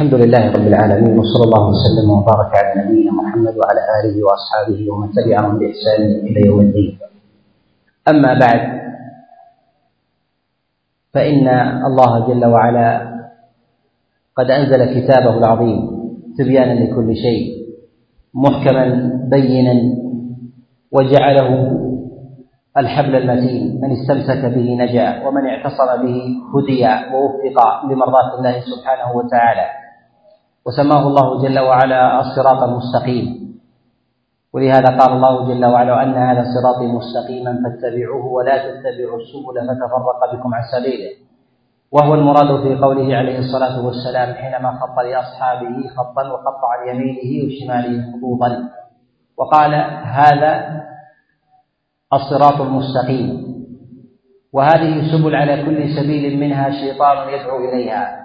الحمد لله رب العالمين وصلى الله وسلم وبارك على نبينا محمد وعلى آله وأصحابه ومن تبعهم بإحسان إلى يوم الدين. أما بعد فإن الله جل وعلا قد أنزل كتابه العظيم تبيانا لكل شيء محكما بينا وجعله الحبل المتين من استمسك به نجا ومن اعتصم به هدي ووفق لمرضات الله سبحانه وتعالى. وسماه الله جل وعلا الصراط المستقيم. ولهذا قال الله جل وعلا أن هذا صراطي مستقيما فاتبعوه ولا تتبعوا السبل فتفرق بكم عن سبيله. وهو المراد في قوله عليه الصلاة والسلام حينما خط لأصحابه خطا وخط عن يمينه وشماله خطوطا. وقال هذا الصراط المستقيم. وهذه سبل على كل سبيل منها شيطان يدعو إليها.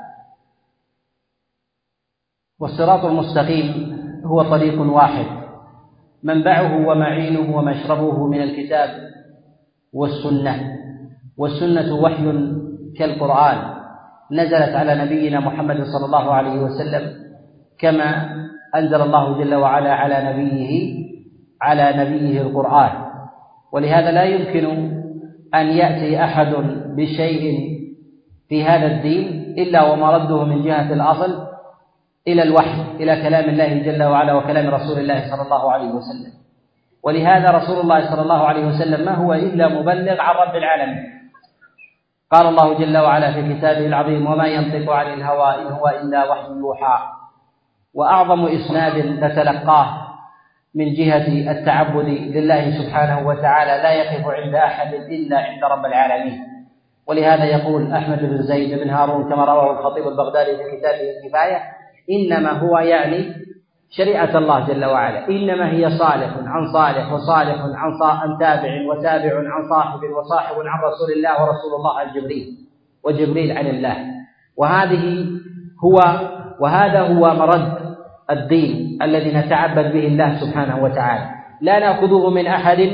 والصراط المستقيم هو طريق واحد. منبعه ومعينه ومشربه من الكتاب والسنة. والسنة وحي كالقرآن. نزلت على نبينا محمد صلى الله عليه وسلم كما أنزل الله جل وعلا على نبيه على نبيه القرآن. ولهذا لا يمكن أن يأتي أحد بشيء في هذا الدين إلا ومرده من جهة الأصل إلى الوحي إلى كلام الله جل وعلا وكلام رسول الله صلى الله عليه وسلم. ولهذا رسول الله صلى الله عليه وسلم ما هو إلا مبلغ عن رب العالمين. قال الله جل وعلا في كتابه العظيم وما ينطق عن الهوى إن هو إلا وحي يوحى. وأعظم إسناد تتلقاه من جهة التعبد لله سبحانه وتعالى لا يقف عند أحد إلا عند رب العالمين. ولهذا يقول أحمد بن زيد بن هارون كما رواه الخطيب البغدادي في كتابه الكفاية إنما هو يعني شريعة الله جل وعلا. إنما هي صالح عن صالح وصالح عن عن تابع وتابع عن صاحب وصاحب عن رسول الله ورسول الله عن جبريل وجبريل عن الله. وهذه هو وهذا هو مرد الدين الذي نتعبد به الله سبحانه وتعالى. لا نأخذه من أحد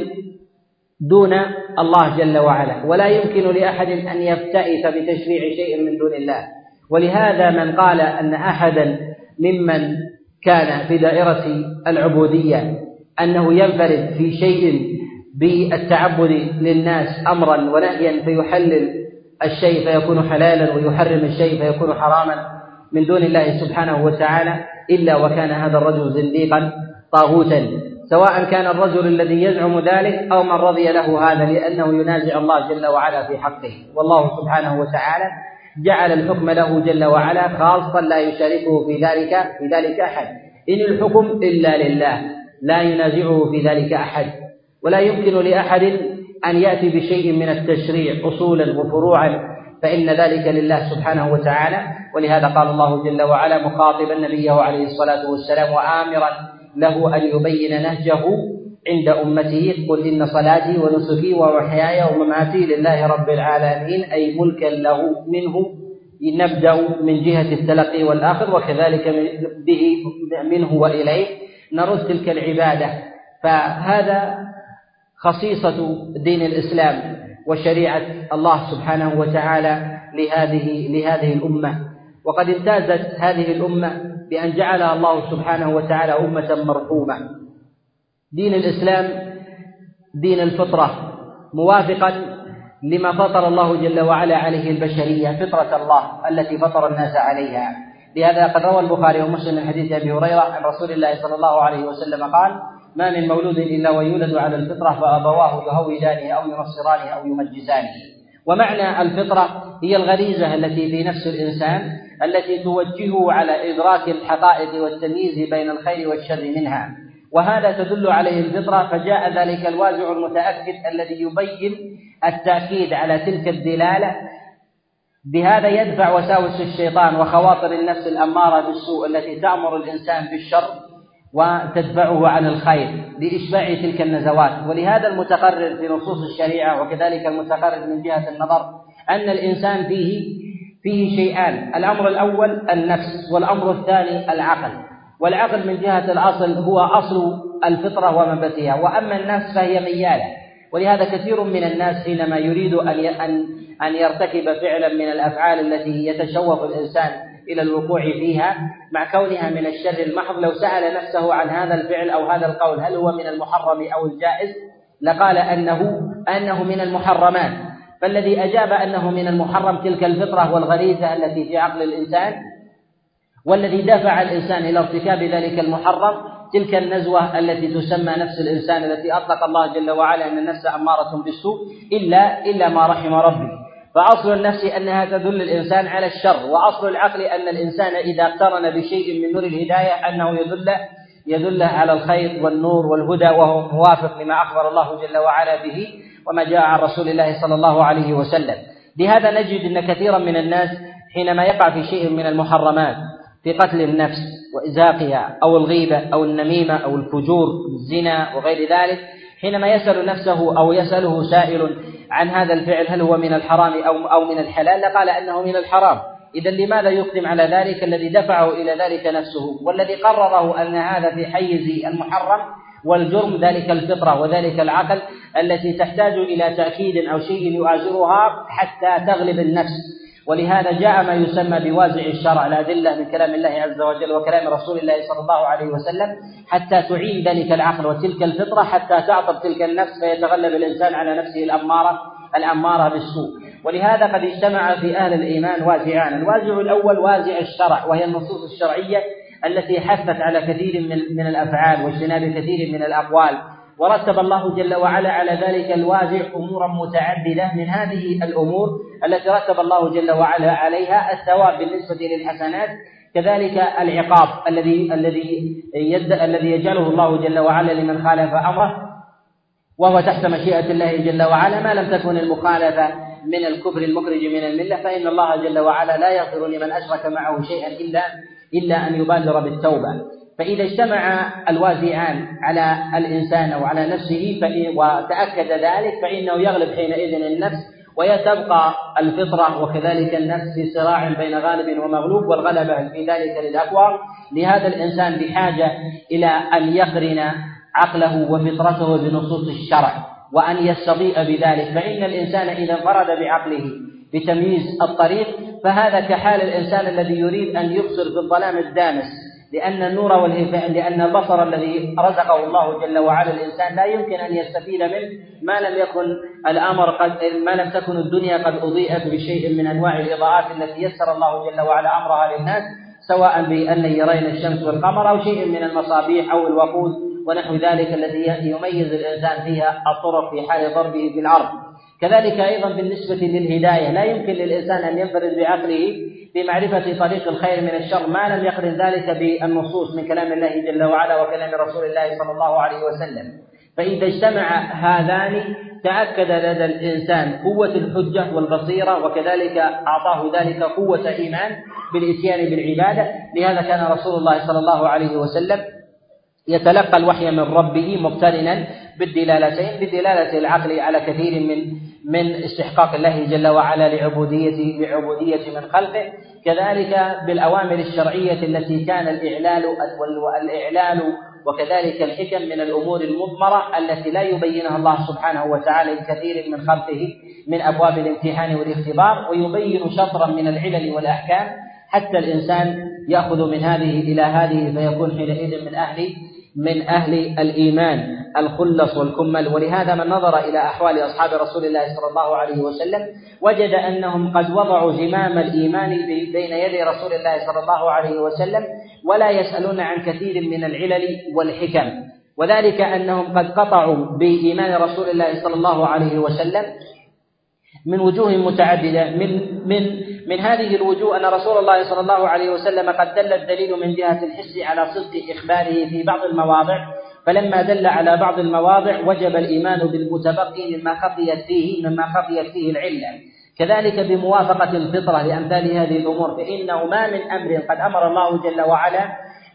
دون الله جل وعلا ولا يمكن لأحد أن يفتئت بتشريع شيء من دون الله. ولهذا من قال أن أحدا ممن كان في دائرة العبودية أنه ينفرد في شيء بالتعبد للناس أمرا ونهيا فيحلل الشيء فيكون حلالا ويحرم الشيء فيكون حراما من دون الله سبحانه وتعالى إلا وكان هذا الرجل زنديقا طاغوتا سواء كان الرجل الذي يزعم ذلك أو من رضي له هذا لأنه ينازع الله جل وعلا في حقه والله سبحانه وتعالى جعل الحكم له جل وعلا خاصا لا يشاركه في ذلك في ذلك أحد. إن الحكم إلا لله لا ينازعه في ذلك أحد. ولا يمكن لأحد أن يأتي بشيء من التشريع أصولا وفروعا فإن ذلك لله سبحانه وتعالى. ولهذا قال الله جل وعلا مخاطبا نبيه عليه الصلاة والسلام وآمرا له أن يبين نهجه عند أمته قل إن صلاتي ونسكي ومحياي ومماتي لله رب العالمين أي ملكا له منه نبدأ من جهة التلقي والآخر وكذلك به منه وإليه نرد تلك العبادة. فهذا خصيصة دين الإسلام وشريعة الله سبحانه وتعالى لهذه لهذه الأمة. وقد امتازت هذه الأمة بأن جعلها الله سبحانه وتعالى أمة مرحومة. دين الإسلام دين الفطرة موافقا لما فطر الله جل وعلا عليه البشرية فطرة الله التي فطر الناس عليها. لهذا قد روى البخاري ومسلم من حديث أبي هريرة عن رسول الله صلى الله عليه وسلم قال ما من مولود إلا ويولد على الفطرة فأبواه يهودانه أو ينصرانه أو يمجسانه. ومعنى الفطرة هي الغريزة التي في نفس الإنسان التي توجهه على إدراك الحقائق والتمييز بين الخير والشر منها. وهذا تدل عليه الفطرة فجاء ذلك الوازع المتأكد الذي يبين التأكيد على تلك الدلالة. بهذا يدفع وساوس الشيطان وخواطر النفس الأمارة بالسوء التي تأمر الإنسان بالشر وتدفعه عن الخير لإشباع تلك النزوات. ولهذا المتقرر في نصوص الشريعة وكذلك المتقرر من جهة النظر أن الإنسان فيه فيه شيئان. الأمر الأول النفس والأمر الثاني العقل. والعقل من جهة الأصل هو أصل الفطرة ومنبتها وأما النفس فهي ميالة. ولهذا كثير من الناس حينما يريد أن أن يرتكب فعلا من الأفعال التي يتشوف الإنسان إلى الوقوع فيها مع كونها من الشر المحض لو سأل نفسه عن هذا الفعل أو هذا القول هل هو من المحرم أو الجائز؟ لقال أنه أنه من المحرمات فالذي أجاب أنه من المحرم تلك الفطرة والغريزة التي في عقل الإنسان والذي دفع الإنسان إلى ارتكاب ذلك المحرم تلك النزوة التي تسمى نفس الإنسان التي أطلق الله جل وعلا أن النفس أمارة بالسوء إلا إلا ما رحم ربي. فأصل النفس أنها تدل الإنسان على الشر وأصل العقل أن الإنسان إذا اقترن بشيء من نور الهداية أنه يدل يدله على الخير والنور والهدى وهو موافق لما أخبر الله جل وعلا به وما جاء عن رسول الله صلى الله عليه وسلم. لهذا نجد أن كثيرا من الناس حينما يقع في شيء من المحرمات في قتل النفس وإزاقها أو الغيبة أو النميمة أو الفجور الزنا وغير ذلك حينما يسأل نفسه أو يسأله سائل عن هذا الفعل هل هو من الحرام أو أو من الحلال لقال أنه من الحرام. إذا لماذا يقدم على ذلك الذي دفعه إلى ذلك نفسه؟ والذي قرره أن هذا في حيز المحرم والجرم ذلك الفطرة وذلك العقل التي تحتاج إلى تأكيد أو شيء يؤازرها حتى تغلب النفس. ولهذا جاء ما يسمى بوازع الشرع الأدلة من كلام الله عز وجل وكلام رسول الله صلى الله عليه وسلم حتى تعين ذلك العقل وتلك الفطرة حتى تعطب تلك النفس فيتغلب الإنسان على نفسه الأمارة الأمارة بالسوء. ولهذا قد اجتمع في أهل الإيمان وازعان الوازع الأول وازع الشرع وهي النصوص الشرعية التي حثت على كثير من من الأفعال واجتناب كثير من الأقوال. ورتب الله جل وعلا على ذلك الوازع أمورا متعددة من هذه الأمور التي رتب الله جل وعلا عليها الثواب بالنسبة للحسنات كذلك العقاب الذي الذي يد الذي يجعله الله جل وعلا لمن خالف أمره وهو تحت مشيئة الله جل وعلا. ما لم تكن المخالفة من الكفر المخرج من الملة فإن الله جل وعلا لا يغفر لمن أشرك معه شيئا الا إلا أن يبادر بالتوبة. فإذا اجتمع الوازعان على الإنسان أو على نفسه وتأكد ذلك فإنه يغلب حينئذ النفس ويتبقى الفطرة وكذلك النفس في صراع بين غالب ومغلوب والغلبة في ذلك للأقوى. لهذا الإنسان بحاجة إلى أن يقرن عقله وفطرته بنصوص الشرع وأن يستضيء بذلك. فإن الإنسان إذا انفرد بعقله بتمييز الطريق فهذا كحال الإنسان الذي يريد أن يبصر في الظلام الدامس. لأن النور والهفاء لأن البصر الذي رزقه الله جل وعلا الإنسان لا يمكن أن يستفيد منه ما لم يكن الأمر قد ما لم تكن الدنيا قد أضيئت بشيء من أنواع الإضاءات التي يسر الله جل وعلا أمرها للناس سواء بأن يرين الشمس والقمر أو شيء من المصابيح أو الوقود ونحو ذلك الذي يميز الإنسان فيها الطرق في حال ضربه في الأرض. كذلك أيضا بالنسبة للهداية لا يمكن للإنسان أن ينفرد بعقله بمعرفة طريق الخير من الشر ما لم يقرن ذلك بالنصوص من كلام الله جل وعلا وكلام رسول الله صلى الله عليه وسلم. فإذا اجتمع هذان تأكد لدى الإنسان قوة الحجة والبصيرة وكذلك أعطاه ذلك قوة إيمان بالإتيان بالعبادة. لهذا كان رسول الله صلى الله عليه وسلم يتلقى الوحي من ربه مقترنا بالدلالتين بدلالة العقل على كثير من من استحقاق الله جل وعلا لعبوديته لعبودية من خلقه. كذلك بالأوامر الشرعية التي كان الإعلال والإعلال وكذلك الحكم من الأمور المضمرة التي لا يبينها الله سبحانه وتعالى لكثير من خلقه من أبواب الامتحان والاختبار ويبين شطرا من العلل والأحكام. حتى الإنسان يأخذ من هذه إلى هذه فيكون حينئذ من أهل من أهل الإيمان الخلص والكمل. ولهذا من نظر إلى أحوال أصحاب رسول الله صلى الله عليه وسلم وجد أنهم قد وضعوا زمام الإيمان بين يدي رسول الله صلى الله عليه وسلم ولا يسألون عن كثير من العلل والحكم. وذلك أنهم قد قطعوا بإيمان رسول الله صلى الله عليه وسلم من وجوه متعددة. من من من هذه الوجوه أن رسول الله صلى الله عليه وسلم قد دل الدليل من جهة الحس على صدق إخباره في بعض المواضع فلما دل على بعض المواضع وجب الإيمان بالمتبقي مما خفيت فيه مما خفيت فيه العلة. كذلك بموافقة الفطرة لأمثال هذه الأمور فإنه ما من أمر قد أمر الله جل وعلا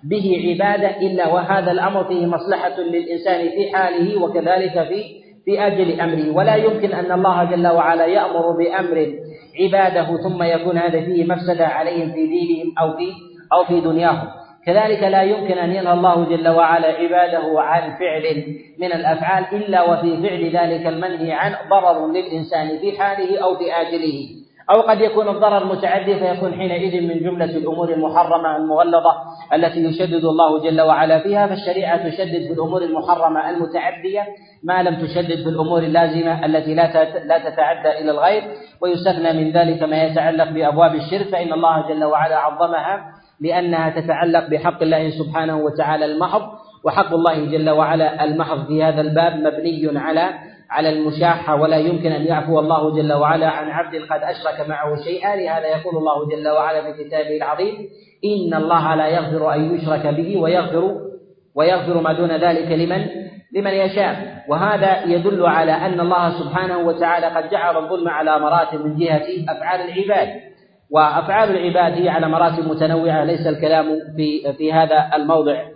به عبادة إلا وهذا الأمر فيه مصلحة للإنسان في حاله وكذلك في في أجل أمره ولا يمكن أن الله جل وعلا يأمر بأمر عباده ثم يكون هذا فيه مفسدة عليهم في دينهم أو في أو في دنياهم. كذلك لا يمكن أن ينهى الله جل وعلا عباده عن فعل من الأفعال إلا وفي فعل ذلك المنهي عن ضرر للإنسان في حاله أو في آجله. أو قد يكون الضرر متعدي فيكون حينئذ من جملة الأمور المحرمة المغلظة التي يشدد الله جل وعلا فيها فالشريعة تشدد في الأمور المحرمة المتعدية ما لم تشدد في الأمور اللازمة التي لا لا تتعدى إلى الغير. ويستثنى من ذلك ما يتعلق بأبواب الشرك فإن الله جل وعلا عظمها لأنها تتعلق بحق الله سبحانه وتعالى المحض وحق الله جل وعلا المحض في هذا الباب مبني على على المشاحة ولا يمكن أن يعفو الله جل وعلا عن عبد قد أشرك معه شيئا لهذا يقول الله جل وعلا في كتابه العظيم إن الله لا يغفر أن يشرك به ويغفر ويغفر ما دون ذلك لمن؟ لمن يشاء. وهذا يدل على أن الله سبحانه وتعالى قد جعل الظلم على مراتب من جهة أفعال العباد. وأفعال العباد هي على مراتب متنوعة ليس الكلام في في هذا الموضع.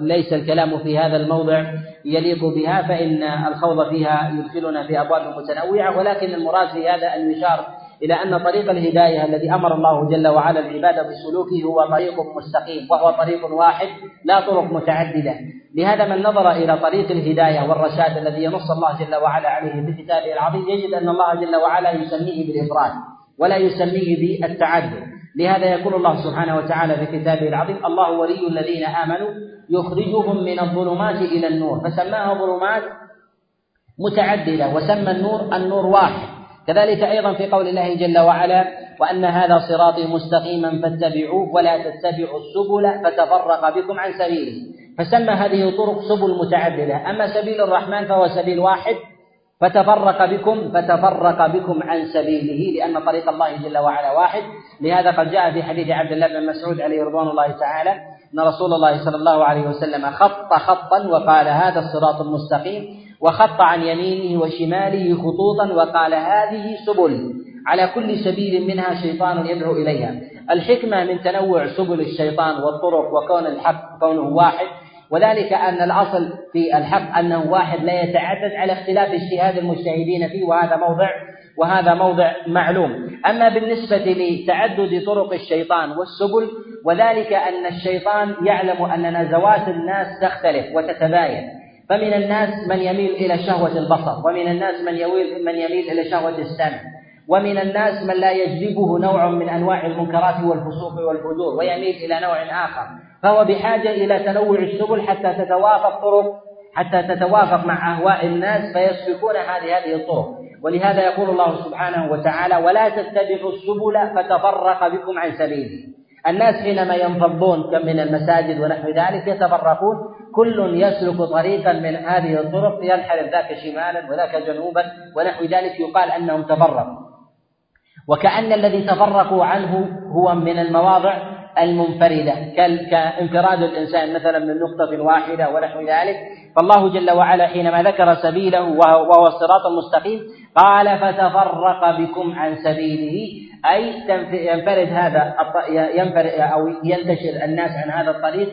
ليس الكلام في هذا الموضع يليق بها فإن الخوض فيها يدخلنا في أبواب متنوعة ولكن المراد في هذا أن يشار إلى أن طريق الهداية الذي أمر الله جل وعلا العباد بسلوكه هو طريق مستقيم وهو طريق واحد لا طرق متعددة. لهذا من نظر إلى طريق الهداية والرشاد الذي ينص الله جل وعلا عليه في كتابه العظيم يجد أن الله جل وعلا يسميه بالإفراد ولا يسميه بالتعدد. لهذا يقول الله سبحانه وتعالى في كتابه العظيم الله ولي الذين آمنوا يخرجهم من الظلمات إلى النور. فسماها ظلمات متعددة وسمى النور النور واحد. كذلك أيضا في قول الله جل وعلا وأن هذا صراطي مستقيما فاتبعوه ولا تتبعوا السبل فتفرق بكم عن سبيله. فسمى هذه الطرق سبل متعددة أما سبيل الرحمن فهو سبيل واحد فتفرق بكم فتفرق بكم عن سبيله لأن طريق الله جل وعلا واحد. لهذا قد جاء في حديث عبد الله بن مسعود عليه رضوان الله تعالى أن رسول الله صلى الله عليه وسلم خط خطا وقال هذا الصراط المستقيم وخط عن يمينه وشماله خطوطا وقال هذه سبل. على كل سبيل منها شيطان يدعو إليها. الحكمة من تنوع سبل الشيطان والطرق وكون الحق كونه واحد. وذلك أن الأصل في الحق أنه واحد لا يتعدد على اختلاف اجتهاد المجتهدين فيه وهذا موضع وهذا موضع معلوم. أما بالنسبة لتعدد طرق الشيطان والسبل وذلك أن الشيطان يعلم أن نزوات الناس تختلف وتتباين. فمن الناس من يميل إلى شهوة البصر ومن الناس من يميل من يميل إلى شهوة السمع. ومن الناس من لا يجذبه نوع من أنواع المنكرات والفسوق والفجور ويميل إلى نوع آخر فهو بحاجة إلى تنوع السبل حتى تتوافق طرق حتى تتوافق مع أهواء الناس فيسلكون هذه هذه الطرق. ولهذا يقول الله سبحانه وتعالى ولا تتبعوا السبل فتفرق بكم عن سبيله الناس حينما ينفضون كم من المساجد ونحو ذلك يتفرقون كل يسلك طريقا من هذه الطرق ينحرف ذاك شمالا وذاك جنوبا ونحو ذلك يقال أنهم تفرقوا. وكأن الذي تفرقوا عنه هو من المواضع المنفردة كانفراد الإنسان مثلا من نقطة واحدة ونحو ذلك. فالله جل وعلا حينما ذكر سبيله وهو الصراط المستقيم قال فتفرق بكم عن سبيله. أي ينفرد هذا ينفرد أو ينتشر الناس عن هذا الطريق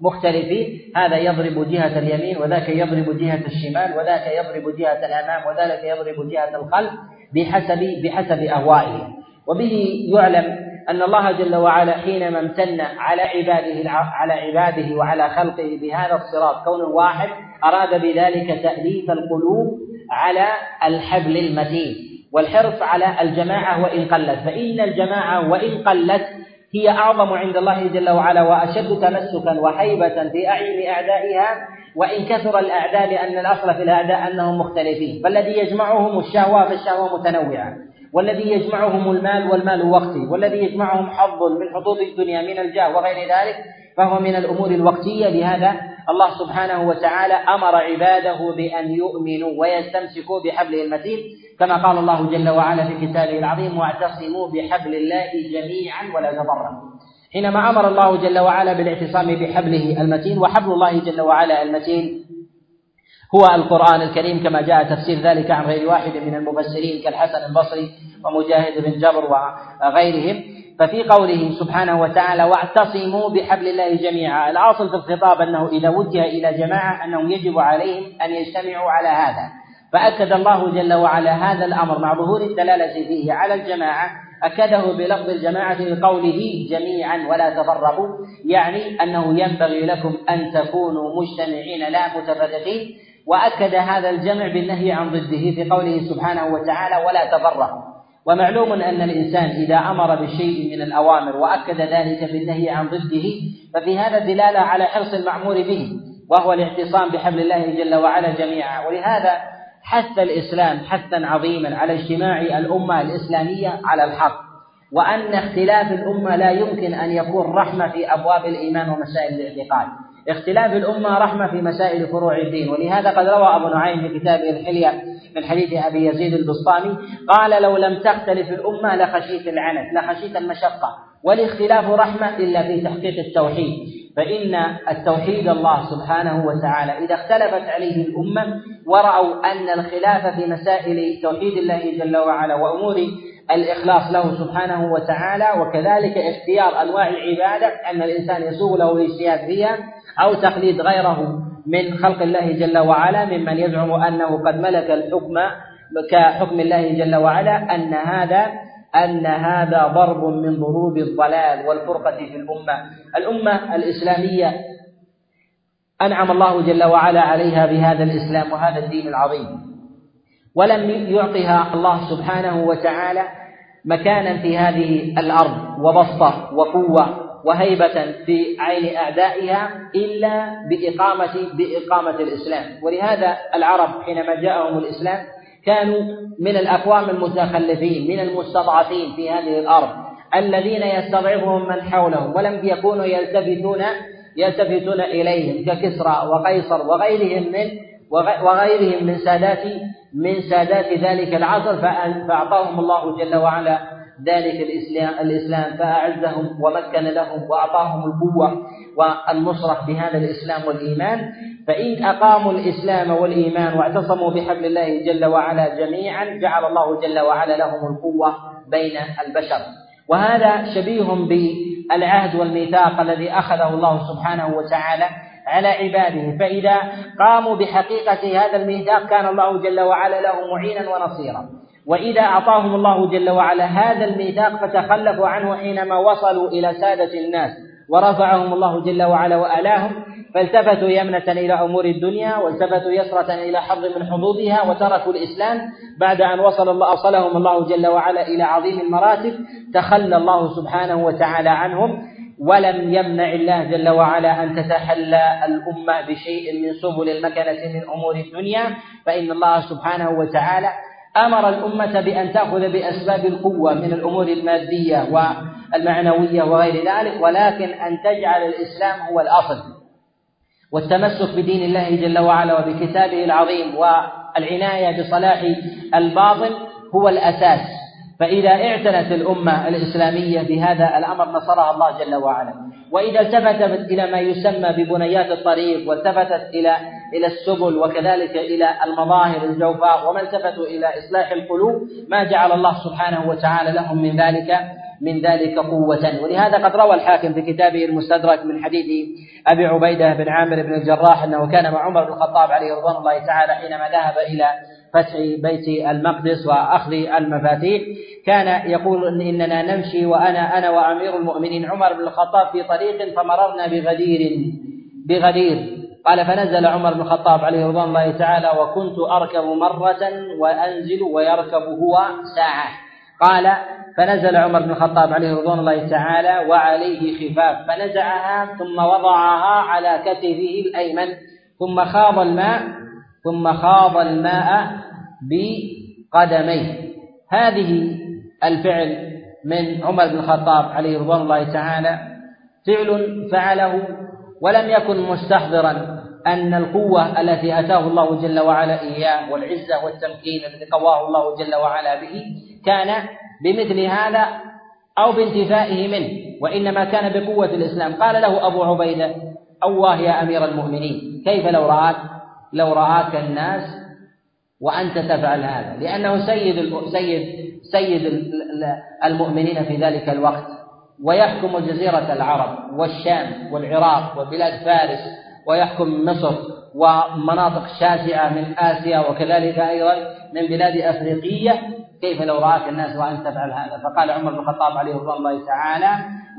مختلفين. هذا يضرب جهة اليمين وذاك يضرب جهة الشمال وذاك يضرب جهة الأمام وذاك يضرب جهة الخلف. بحسب بحسب أهوائه. وبه يعلم أن الله جل وعلا حينما امتن على عباده على عباده وعلى خلقه بهذا الصراط كونه واحد أراد بذلك تأليف القلوب على الحبل المتين والحرص على الجماعة وإن قلت. فإن الجماعة وإن قلت هي أعظم عند الله جل وعلا وأشد تمسكا وهيبة في أعين أعدائها وإن كثر الأعداء لأن الأصل في الأعداء أنهم مختلفين. فالذي يجمعهم الشهوة فالشهوة متنوعة. والذي يجمعهم المال والمال وقتي. والذي يجمعهم حظ من حظوظ الدنيا من الجاه وغير ذلك فهو من الأمور الوقتية. لهذا الله سبحانه وتعالى أمر عباده بأن يؤمنوا ويستمسكوا بحبله المتين كما قال الله جل وعلا في كتابه العظيم واعتصموا بحبل الله جميعا ولا تفرقوا حينما أمر الله جل وعلا بالاعتصام بحبله المتين وحبل الله جل وعلا المتين هو القرآن الكريم كما جاء تفسير ذلك عن غير واحد من المفسرين كالحسن البصري ومجاهد بن جبر وغيرهم. ففي قوله سبحانه وتعالى واعتصموا بحبل الله جميعا الأصل في الخطاب أنه إذا وجه إلى جماعة أنه يجب عليهم أن يجتمعوا على هذا. فأكد الله جل وعلا هذا الأمر مع ظهور الدلالة فيه على الجماعة أكده بلفظ الجماعة لقوله جميعا ولا تفرقوا يعني أنه ينبغي لكم أن تكونوا مجتمعين لا متفرقين وأكد هذا الجمع بالنهي عن ضده في قوله سبحانه وتعالى ولا تفرقوا. ومعلوم أن الإنسان إذا أمر بشيء من الأوامر وأكد ذلك بالنهي عن ضده ففي هذا دلالة على حرص المأمور به وهو الاعتصام بحبل الله جل وعلا جميعا. ولهذا حث الإسلام حثا عظيما على اجتماع الأمة الإسلامية على الحق وأن اختلاف الأمة لا يمكن أن يكون رحمة في أبواب الإيمان ومسائل الاعتقاد. اختلاف الأمة رحمة في مسائل فروع الدين ولهذا قد روى أبو نعيم في كتابه الحلية من حديث أبي يزيد البسطامي قال لو لم تختلف الأمة لخشيت العنت لخشيت المشقة والاختلاف رحمة إلا في تحقيق التوحيد. فإن التوحيد الله سبحانه وتعالى إذا اختلفت عليه الأمة ورأوا أن الخلاف في مسائل توحيد الله جل وعلا وأمور الإخلاص له سبحانه وتعالى وكذلك اختيار أنواع العبادة أن الإنسان يسوغ له الاجتهاد فيها أو تقليد غيره من خلق الله جل وعلا ممن يزعم أنه قد ملك الحكم كحكم الله جل وعلا أن هذا أن هذا ضرب من ضروب الضلال والفرقة في الأمة. الأمة الإسلامية أنعم الله جل وعلا عليها بهذا الإسلام وهذا الدين العظيم. ولم يعطها الله سبحانه وتعالى مكانا في هذه الأرض وبسطة وقوة وهيبة في عين أعدائها إلا بإقامة بإقامة الإسلام. ولهذا العرب حينما جاءهم الإسلام كانوا من الأقوام المتخلفين من المستضعفين في هذه الأرض الذين يستضعفهم من حولهم ولم يكونوا يلتفتون يلتفتون إليهم ككسرى وقيصر وغيرهم من وغيرهم من سادات من سادات ذلك العصر فأعطاهم الله جل وعلا ذلك الإسلام, الإسلام فأعزهم ومكن لهم وأعطاهم القوة والنصرة بهذا الإسلام والإيمان. فإن أقاموا الإسلام والإيمان واعتصموا بحبل الله جل وعلا جميعا جعل الله جل وعلا لهم القوة بين البشر. وهذا شبيه بالعهد والميثاق الذي أخذه الله سبحانه وتعالى على عباده. فإذا قاموا بحقيقة هذا الميثاق كان الله جل وعلا له معينا ونصيرا. وإذا أعطاهم الله جل وعلا هذا الميثاق فتخلفوا عنه حينما وصلوا إلى سادة الناس ورفعهم الله جل وعلا وآلاهم فالتفتوا يمنة إلى أمور الدنيا والتفتوا يسرة إلى حظ من حظوظها وتركوا الإسلام بعد أن وصل الله أوصلهم الله جل وعلا إلى عظيم المراتب تخلى الله سبحانه وتعالى عنهم ولم يمنع الله جل وعلا أن تتحلى الأمة بشيء من سبل المكنة من أمور الدنيا فإن الله سبحانه وتعالى أمر الأمة بأن تأخذ بأسباب القوة من الأمور المادية والمعنوية وغير ذلك ولكن أن تجعل الإسلام هو الأصل. والتمسك بدين الله جل وعلا وبكتابه العظيم والعناية بصلاح الباطن هو الأساس. فإذا اعتنت الأمة الإسلامية بهذا الأمر نصرها الله جل وعلا. وإذا التفتت إلى ما يسمى ببنيات الطريق والتفتت إلى إلى السبل وكذلك إلى المظاهر الجوفاء وما التفتوا إلى إصلاح القلوب ما جعل الله سبحانه وتعالى لهم من ذلك من ذلك قوة. ولهذا قد روى الحاكم في كتابه المستدرك من حديث أبي عبيدة بن عامر بن الجراح أنه كان مع عمر بن الخطاب عليه رضوان الله تعالى حينما ذهب إلى فتح بيت المقدس وأخذ المفاتيح. كان يقول إننا نمشي وأنا أنا وأمير المؤمنين عمر بن الخطاب في طريق فمررنا بغدير بغدير. قال فنزل عمر بن الخطاب عليه رضوان الله تعالى وكنت أركب مرة وأنزل ويركب هو ساعة. قال فنزل عمر بن الخطاب عليه رضوان الله تعالى وعليه خفاف. فنزعها ثم وضعها على كتفه الأيمن ثم خاض الماء ثم خاض الماء بقدميه. هذه الفعل من عمر بن الخطاب عليه رضوان الله تعالى. فعل فعله ولم يكن مستحضرا أن القوة التي أتاه الله جل وعلا إياه والعزة والتمكين الذي قواه الله جل وعلا به كان بمثل هذا أو بانتفائه منه وإنما كان بقوة الإسلام. قال له أبو عبيدة أواه يا أمير المؤمنين كيف لو رآك؟ لو رآك الناس وأنت تفعل هذا. لأنه سيد سيد سيد المؤمنين في ذلك الوقت. ويحكم جزيرة العرب والشام والعراق وبلاد فارس ويحكم مصر ومناطق شاسعة من آسيا وكذلك أيضا من بلاد أفريقية. كيف لو رآك الناس وأنت تفعل هذا؟ فقال عمر بن الخطاب عليه رضوان الله تعالى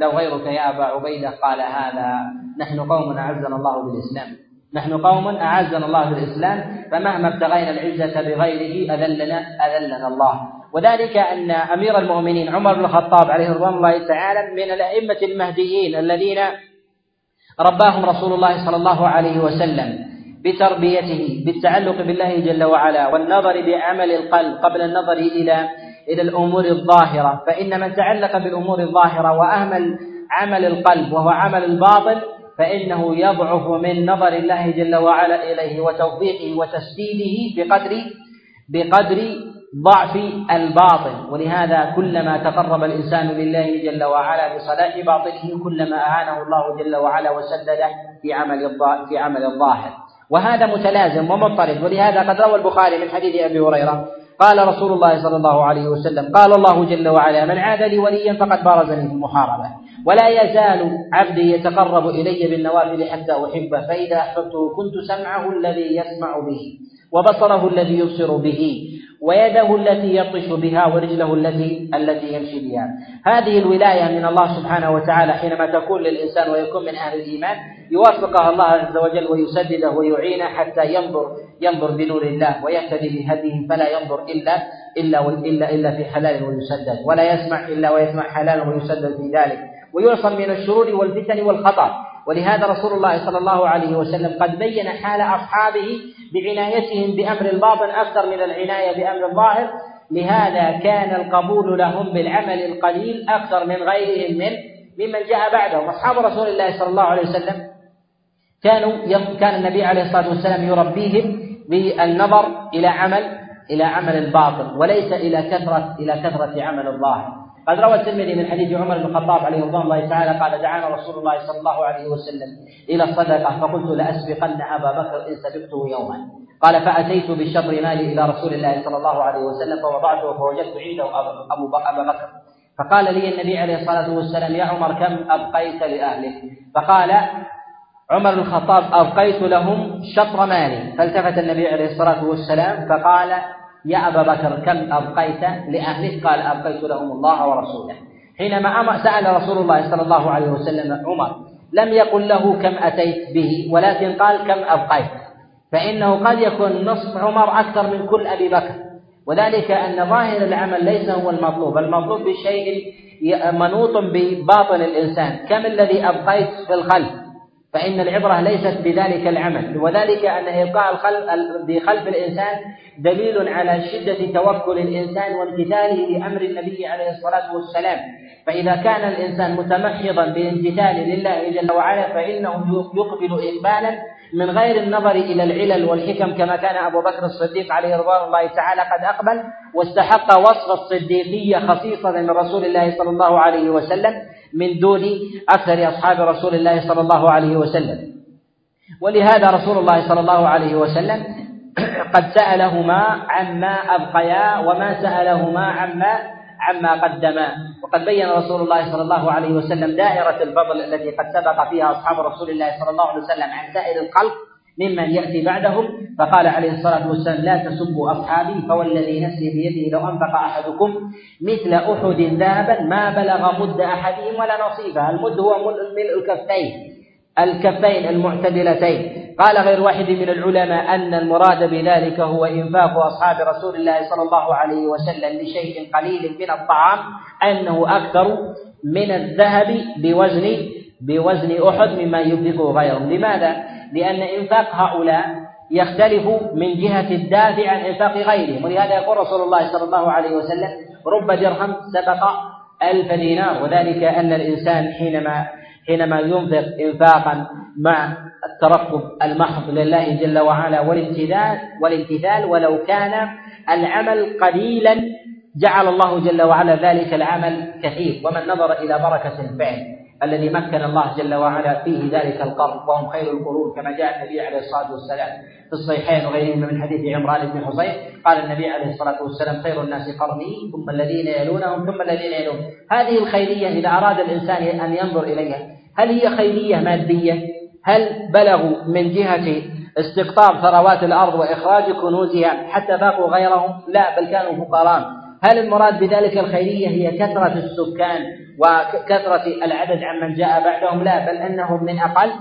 لو غيرك يا أبا عبيدة قال هذا. نحن قوم أعزنا الله بالإسلام. نحن قوم أعزنا الله بالإسلام فمهما ابتغينا العزة بغيره أذلنا أذلنا الله. وذلك أن أمير المؤمنين عمر بن الخطاب عليه رضوان الله تعالى من الأئمة المهديين الذين رباهم رسول الله صلى الله عليه وسلم بتربيته بالتعلق بالله جل وعلا والنظر بعمل القلب قبل النظر إلى إلى الأمور الظاهرة. فإن من تعلق بالأمور الظاهرة وأهمل عمل القلب وهو عمل الباطن فإنه يضعف من نظر الله جل وعلا إليه وتوفيقه وتسديده بقدر بقدر ضعف الباطن ولهذا كلما تقرب الإنسان لله جل وعلا بصلاح باطنه كلما أعانه الله جل وعلا وسدده في عمل في عمل الظاهر. وهذا متلازم ومضطرد. ولهذا قد روى البخاري من حديث أبي هريرة قال رسول الله صلى الله عليه وسلم قال الله جل وعلا من عاد لي وليا فقد بارزني في المحاربة ولا يزال عبدي يتقرب إلي بالنوافل حتى أحبه فإذا أحببته كنت سمعه الذي يسمع به وبصره الذي يبصر به ويده التي يبطش بها ورجله التي التي يمشي بها. هذه الولاية من الله سبحانه وتعالى حينما تكون للإنسان ويكون من أهل الإيمان يوفقها الله عز وجل ويسدده ويعينه حتى ينظر ينظر بنور الله ويهتدي بهديه فلا ينظر إلا إلا إلا إلا في حلال ويسدد ولا يسمع إلا ويسمع حلال ويسدد في ذلك. ويعصم من الشرور والفتن والخطر ولهذا رسول الله صلى الله عليه وسلم قد بين حال أصحابه بعنايتهم بأمر الباطن أكثر من العناية بأمر الظاهر. لهذا كان القبول لهم بالعمل القليل أكثر من غيرهم من ممن جاء بعدهم. أصحاب رسول الله صلى الله عليه وسلم كانوا كان النبي عليه الصلاة والسلام يربيهم بالنظر إلى عمل إلى عمل الباطن وليس إلى كثرة إلى كثرة عمل الظاهر. قد روى الترمذي من حديث عمر بن الخطاب عليه رضوان الله تعالى قال دعانا رسول الله صلى الله عليه وسلم إلى الصدقة فقلت لأسبقن أبا بكر إن سبقته يوما. قال فأتيت بشطر مالي إلى رسول الله صلى الله عليه وسلم فوضعته فوجدت عنده أبو ابا بكر. فقال لي النبي عليه الصلاة والسلام يا عمر كم أبقيت لاهلك فقال عمر بن الخطاب أبقيت لهم شطر مالي. فالتفت النبي عليه الصلاة والسلام فقال يا أبا بكر كم أبقيت؟ لأهلك؟ قال أبقيت لهم الله ورسوله. حينما سأل رسول الله صلى الله عليه وسلم عمر لم يقل له كم أتيت به ولكن قال كم أبقيت. فإنه قد يكون نصف عمر أكثر من كل أبي بكر. وذلك أن ظاهر العمل ليس هو المطلوب. المطلوب بشيء منوط بباطن الإنسان. كم الذي أبقيت في الخلف؟ فإن العبرة ليست بذلك العمل. وذلك أن إبقاء الخلف بخلف الإنسان دليل على شدة توكل الإنسان وامتثاله لأمر النبي عليه الصلاة والسلام. فإذا كان الإنسان متمحضا بامتثال لله جل وعلا فإنه يقبل إقبالا من غير النظر إلى العلل والحكم كما كان أبو بكر الصديق عليه رضوان الله تعالى قد أقبل واستحق وصف الصديقية خصيصة من رسول الله صلى الله عليه وسلم. من دون أكثر أصحاب رسول الله صلى الله عليه وسلم. ولهذا رسول الله صلى الله عليه وسلم قد سألهما عما أبقيا وما سألهما عما عما قدما. وقد بين رسول الله صلى الله عليه وسلم دائرة الفضل التي قد سبق فيها أصحاب رسول الله صلى الله عليه وسلم عن سائر الخلق ممن يأتي بعدهم فقال عليه الصلاة والسلام لا تسبوا أصحابي فوالذي نفسي بيده لو أنفق أحدكم مثل أحد ذهبا ما بلغ مد أحدهم ولا نصيبه. المد هو ملء الكفين الكفين المعتدلتين. قال غير واحد من العلماء أن المراد بذلك هو إنفاق أصحاب رسول الله صلى الله عليه وسلم لشيء قليل من الطعام أنه أكثر من الذهب بوزن بوزن أحد مما ينفقه غيرهم. لماذا؟ لأن إنفاق هؤلاء يختلف من جهة الدافع عن إنفاق غيرهم ولهذا يقول رسول الله صلى الله عليه وسلم رب درهم سبق ألف دينار. وذلك أن الإنسان حينما حينما ينفق إنفاقا مع الترقب المحض لله جل وعلا والامتثال والامتثال ولو كان العمل قليلا جعل الله جل وعلا ذلك العمل كثير ومن نظر إلى بركة الفعل. الذي مكن الله جل وعلا فيه ذلك القرن وهم خير القرون كما جاء النبي عليه الصلاة والسلام في الصحيحين وغيرهما من حديث عمران بن حصين قال النبي عليه الصلاة والسلام خير الناس قرني ثم الذين يلونهم ثم الذين يلونهم هذه الخيرية إذا أراد الإنسان أن ينظر إليها هل هي خيرية مادية؟ هل بلغوا من جهة استقطاب ثروات الأرض وإخراج كنوزها حتى باقوا غيرهم؟ لا بل كانوا فقراء هل المراد بذلك الخيرية هي كثرة السكان وكثرة العدد عمن جاء بعدهم؟ لا بل أنهم من أقل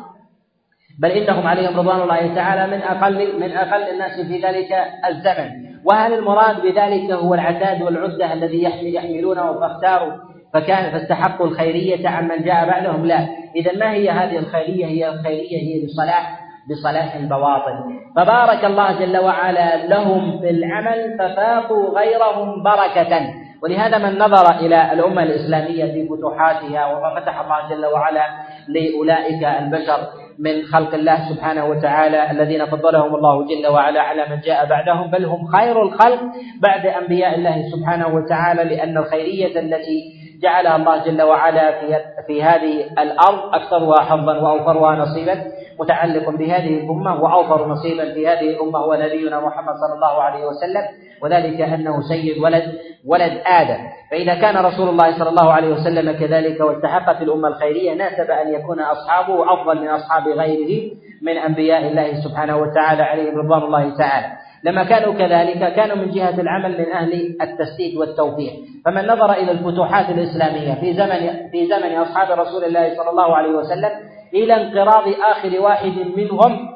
بل إنهم عليهم رضوان الله تعالى من أقل من أقل الناس في ذلك الزمن. وهل المراد بذلك هو العتاد والعدة الذي يحملونه فاختاروا فكان فاستحقوا الخيرية عمن جاء بعدهم؟ لا. إذا ما هي هذه الخيرية؟ هي الخيرية هي لصلاح بصلاح البواطن. فبارك الله جل وعلا لهم في العمل ففاقوا غيرهم بركة. ولهذا من نظر إلى الأمة الإسلامية في فتوحاتها وما فتح الله جل وعلا لأولئك البشر من خلق الله سبحانه وتعالى الذين فضلهم الله جل وعلا على من جاء بعدهم بل هم خير الخلق بعد أنبياء الله سبحانه وتعالى لأن الخيرية التي جعلها الله جل وعلا في في هذه الأرض أكثرها حظا وأوفرها نصيبا متعلق بهذه الأمة وأوفر نصيبا في هذه الأمة هو نبينا محمد صلى الله عليه وسلم وذلك أنه سيد ولد ولد آدم. فإذا كان رسول الله صلى الله عليه وسلم كذلك واستحقت الأمة الخيرية ناسب أن يكون أصحابه أفضل من أصحاب غيره من أنبياء الله سبحانه وتعالى عليهم رضوان الله تعالى. لما كانوا كذلك كانوا من جهة العمل من أهل التسديد والتوفيق. فمن نظر إلى الفتوحات الإسلامية في زمن في زمن أصحاب رسول الله صلى الله عليه وسلم إلى انقراض آخر واحد منهم.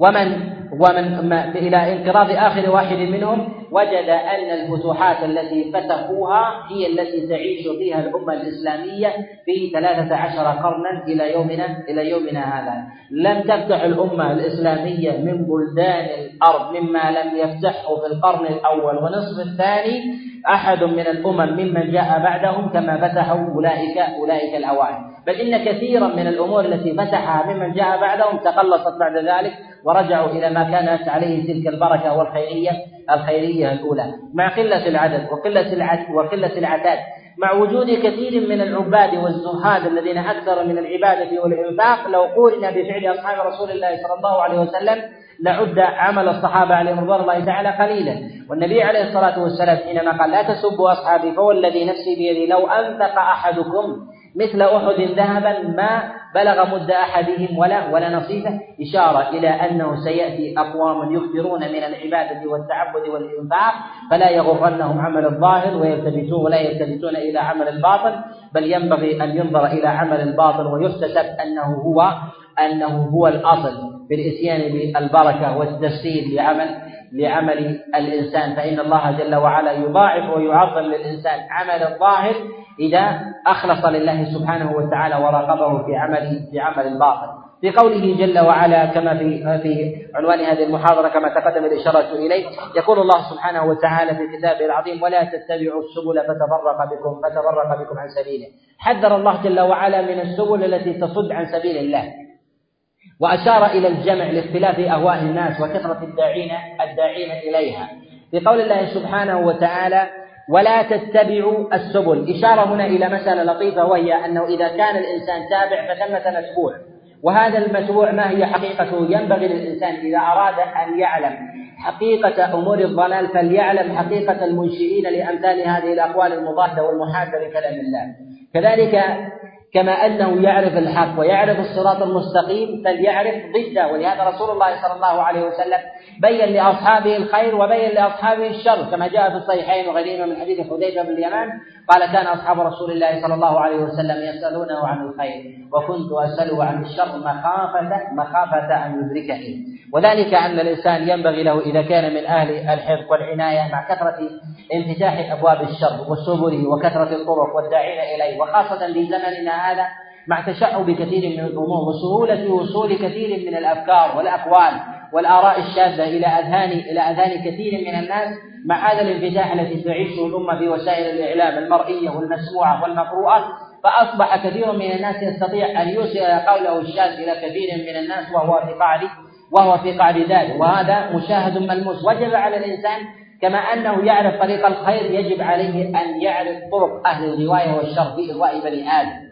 ومن ومن إلى انقراض آخر واحد منهم وجد أن الفتوحات التي فتحوها هي التي تعيش فيها الأمة الإسلامية في ثلاثة عشر قرنا إلى يومنا إلى يومنا هذا. لم تفتح الأمة الإسلامية من بلدان الأرض مما لم يفتحه في القرن الأول ونصف الثاني أحد من الأمم ممن جاء بعدهم كما فتحوا أولئك أولئك الأوائل بل إن كثيرا من الأمور التي فتحها ممن جاء بعدهم تقلصت بعد ذلك ورجعوا إلى ما كانت عليه تلك البركة والخيرية الخيرية الأولى. مع قلة العدد وقلة العدد وقلة العتاد مع وجود كثير من العباد والزهاد الذين أكثر من العبادة والإنفاق لو قورن بفعل أصحاب رسول الله صلى الله عليه وسلم لعد عمل الصحابة عليهم رضوان الله تعالى قليلا. والنبي عليه الصلاة والسلام حينما قال لا تسبوا أصحابي فوالذي نفسي بيدي لو أنفق أحدكم مثل أحد ذهبا ما بلغ مد أحدهم ولا ولا نصيفه إشارة إلى أنه سيأتي أقوام يكثرون من العبادة والتعبد والإنفاق فلا يغرنهم عمل الظاهر ويلتفتون ولا يلتفتون إلى عمل الباطن بل ينبغي أن ينظر إلى عمل الباطن ويحتسب أنه هو أنه هو الأصل. في الإتيان بالبركة والتسديد لعمل لعمل الإنسان. فإن الله جل وعلا يضاعف ويعظم للإنسان عمل الظاهر إذا أخلص لله سبحانه وتعالى وراقبه في عمل في عمل الباطن. في قوله جل وعلا كما في في عنوان هذه المحاضرة كما تقدم الإشارة إليه يقول الله سبحانه وتعالى في كتابه العظيم ولا تتبعوا السبل فتفرق بكم فتفرق بكم عن سبيله. حذر الله جل وعلا من السبل التي تصد عن سبيل الله. وأشار إلى الجمع لاختلاف أهواء الناس وكثرة الداعين الداعين إليها. في قول الله سبحانه وتعالى ولا تتبعوا السبل. إشارة هنا إلى مسألة لطيفة وهي أنه إذا كان الإنسان تابع فثمة متبوع وهذا المتبوع ما هي حقيقته؟ ينبغي للإنسان إذا أراد أن يعلم حقيقة أمور الضلال فليعلم حقيقة المنشئين لأمثال هذه الأقوال المضادة والمحادة لكلام الله. كذلك كما أنه يعرف الحق ويعرف الصراط المستقيم فليعرف ضده. ولهذا رسول الله صلى الله عليه وسلم بين لأصحابه الخير وبين لأصحابه الشر كما جاء في الصحيحين وغيرهما من حديث حذيفة بن اليمان قال كان أصحاب رسول الله صلى الله عليه وسلم يسألونه عن الخير وكنت أسأله عن الشر مخافة مخافة أن يدركني. وذلك أن الإنسان ينبغي له إذا كان من أهل الحفظ والعناية مع كثرة انفتاح أبواب الشر وسبله وكثرة الطرق والداعين إليه وخاصة في زمننا هذا مع تشعب كثير من الأمور وسهولة وصول كثير من الأفكار والأقوال والآراء الشاذة إلى أذهان إلى أذهان كثير من الناس مع هذا الانفتاح الذي تعيشه الأمة في وسائل الإعلام المرئية والمسموعة والمقروءة فأصبح كثير من الناس يستطيع أن يوصل قوله الشاذ إلى كثير من الناس وهو في قعر وهو في قعر ذلك وهذا مشاهد ملموس. وجب على الإنسان كما أنه يعرف طريق الخير يجب عليه أن يعرف طرق أهل الغواية والشر في إغواء بني آدم.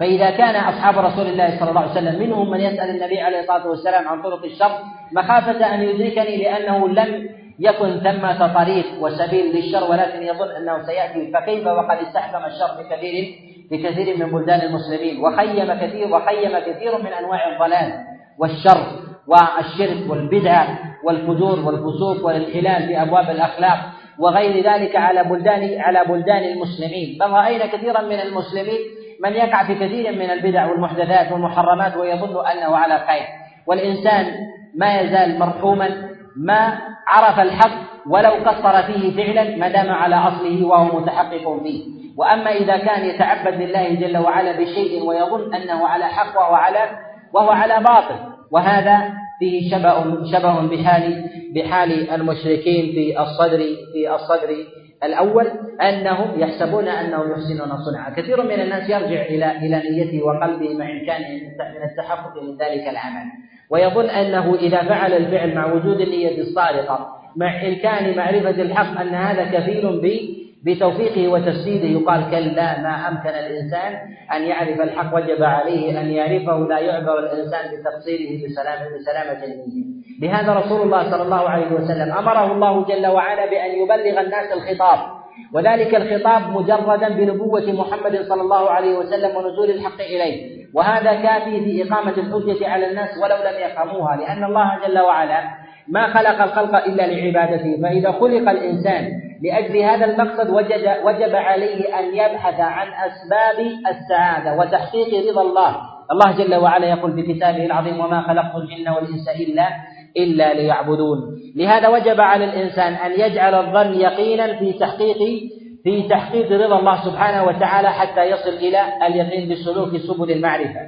فإذا كان أصحاب رسول الله صلى الله عليه وسلم منهم من يسأل النبي عليه الصلاة والسلام عن طرق الشر مخافة أن يدركني لأنه لم يكن ثمة طريق وسبيل للشر ولكن يظن أنه سيأتي. فكيف وقد استحكم الشر بكثير بكثير من بلدان المسلمين وخيم كثير وخيم كثير من أنواع الضلال والشر والشرك والبدعة والفجور والفسوق والانحلال في أبواب الأخلاق وغير ذلك على بلدان على بلدان المسلمين. بل رأينا كثيرا من المسلمين من يقع في كثير من البدع والمحدثات والمحرمات ويظن أنه على خير. والإنسان ما يزال مرحوما ما عرف الحق ولو قصر فيه فعلا ما دام على أصله وهو متحقق فيه. وأما إذا كان يتعبد لله جل وعلا بشيء ويظن أنه على حق وهو على وهو على باطل وهذا فيه شبه شبه بحال بحال المشركين في الصدر في الصدر الأول أنهم يحسبون أنهم يحسنون صنعا. كثير من الناس يرجع إلى إلى نيته وقلبه مع إمكانه من التحقق من ذلك العمل. ويظن أنه إذا فعل الفعل مع وجود النية الصادقة مع إمكان معرفة الحق أن هذا كفيل بتوفيقه وتسديده يقال كلا ما أمكن الإنسان أن يعرف الحق وجب عليه أن يعرفه لا يعذر الإنسان بتقصيره بسلامة بسلامة النية لهذا رسول الله صلى الله عليه وسلم أمره الله جل وعلا بأن يبلغ الناس الخطاب. وذلك الخطاب مجردا بنبوة محمد صلى الله عليه وسلم ونزول الحق إليه. وهذا كافي في إقامة الحجة على الناس ولو لم يفهموها لأن الله جل وعلا ما خلق الخلق إلا لعبادته فإذا خلق الإنسان لأجل هذا المقصد وجد وجب عليه أن يبحث عن أسباب السعادة وتحقيق رضا الله. الله جل وعلا يقول في كتابه العظيم وما خلقت الجن والإنس إلا إلا ليعبدون. لهذا وجب على الإنسان أن يجعل الظن يقينا في تحقيق في تحقيق رضا الله سبحانه وتعالى حتى يصل إلى اليقين بسلوك سبل المعرفة.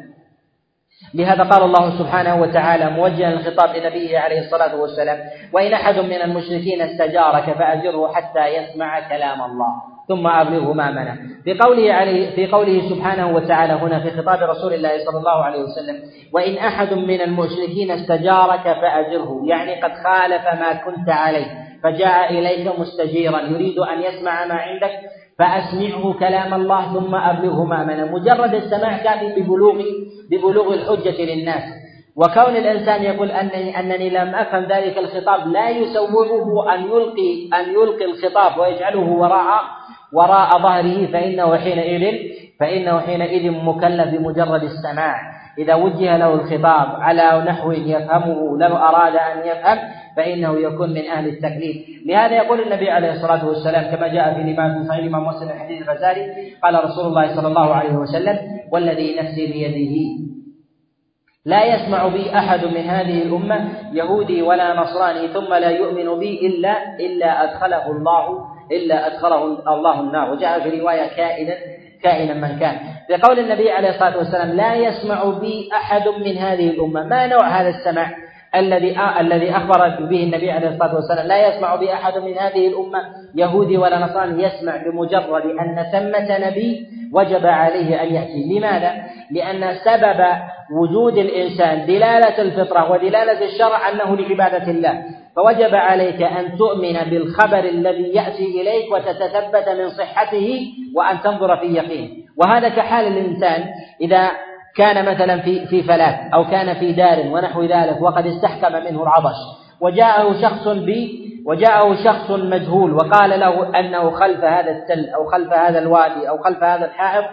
لهذا قال الله سبحانه وتعالى موجها الخطاب لنبيه عليه الصلاة والسلام وإن أحد من المشركين استجارك فأجره حتى يسمع كلام الله ثم أبلغه ما منع في قوله عليه في قوله سبحانه وتعالى هنا في خطاب رسول الله صلى الله عليه وسلم وإن أحد من المشركين استجارك فأجره يعني قد خالف ما كنت عليه فجاء إليك مستجيرا يريد أن يسمع ما عندك فأسمعه كلام الله ثم أبلغه ما منع مجرد السماع كافي ببلوغ ببلوغ الحجة للناس. وكون الإنسان يقول أنني أنني لم أفهم ذلك الخطاب لا يسوغه أن يلقي أن يلقي الخطاب ويجعله وراء وراء ظهره فإنه حينئذ فإنه حينئذ مكلف بمجرد السماع. إذا وجه له الخطاب على نحو يفهمه لو أراد أن يفهم فإنه يكون من أهل التكليف. لهذا يقول النبي عليه الصلاة والسلام كما جاء في الإمام في صحيح الإمام مسلم حديث الغزالي قال رسول الله صلى الله عليه وسلم والذي نفسي بيده لا يسمع بي أحد من هذه الأمة يهودي ولا نصراني ثم لا يؤمن بي إلا إلا أدخله الله إلا أدخله الله النار. وجاء في رواية كائنا كائنا من كان. بقول النبي عليه الصلاة والسلام لا يسمع بي أحد من هذه الأمة. ما نوع هذا السمع الذي الذي أخبر به النبي عليه الصلاة والسلام؟ لا يسمع به أحد من هذه الأمة. يهودي ولا نصراني. يسمع بمجرد أن ثمة نبي وجب عليه أن يأتي. لماذا؟ لأن سبب وجود الإنسان دلالة الفطرة ودلالة الشرع أنه لعبادة الله. فوجب عليك أن تؤمن بالخبر الذي يأتي إليك وتتثبت من صحته وأن تنظر في يقين. وهذا كحال الإنسان إذا كان مثلا في في فلاة أو كان في دار ونحو ذلك وقد استحكم منه العطش. وجاءه شخص ب وجاءه شخص مجهول وقال له أنه خلف هذا التل أو خلف هذا الوادي أو خلف هذا الحائط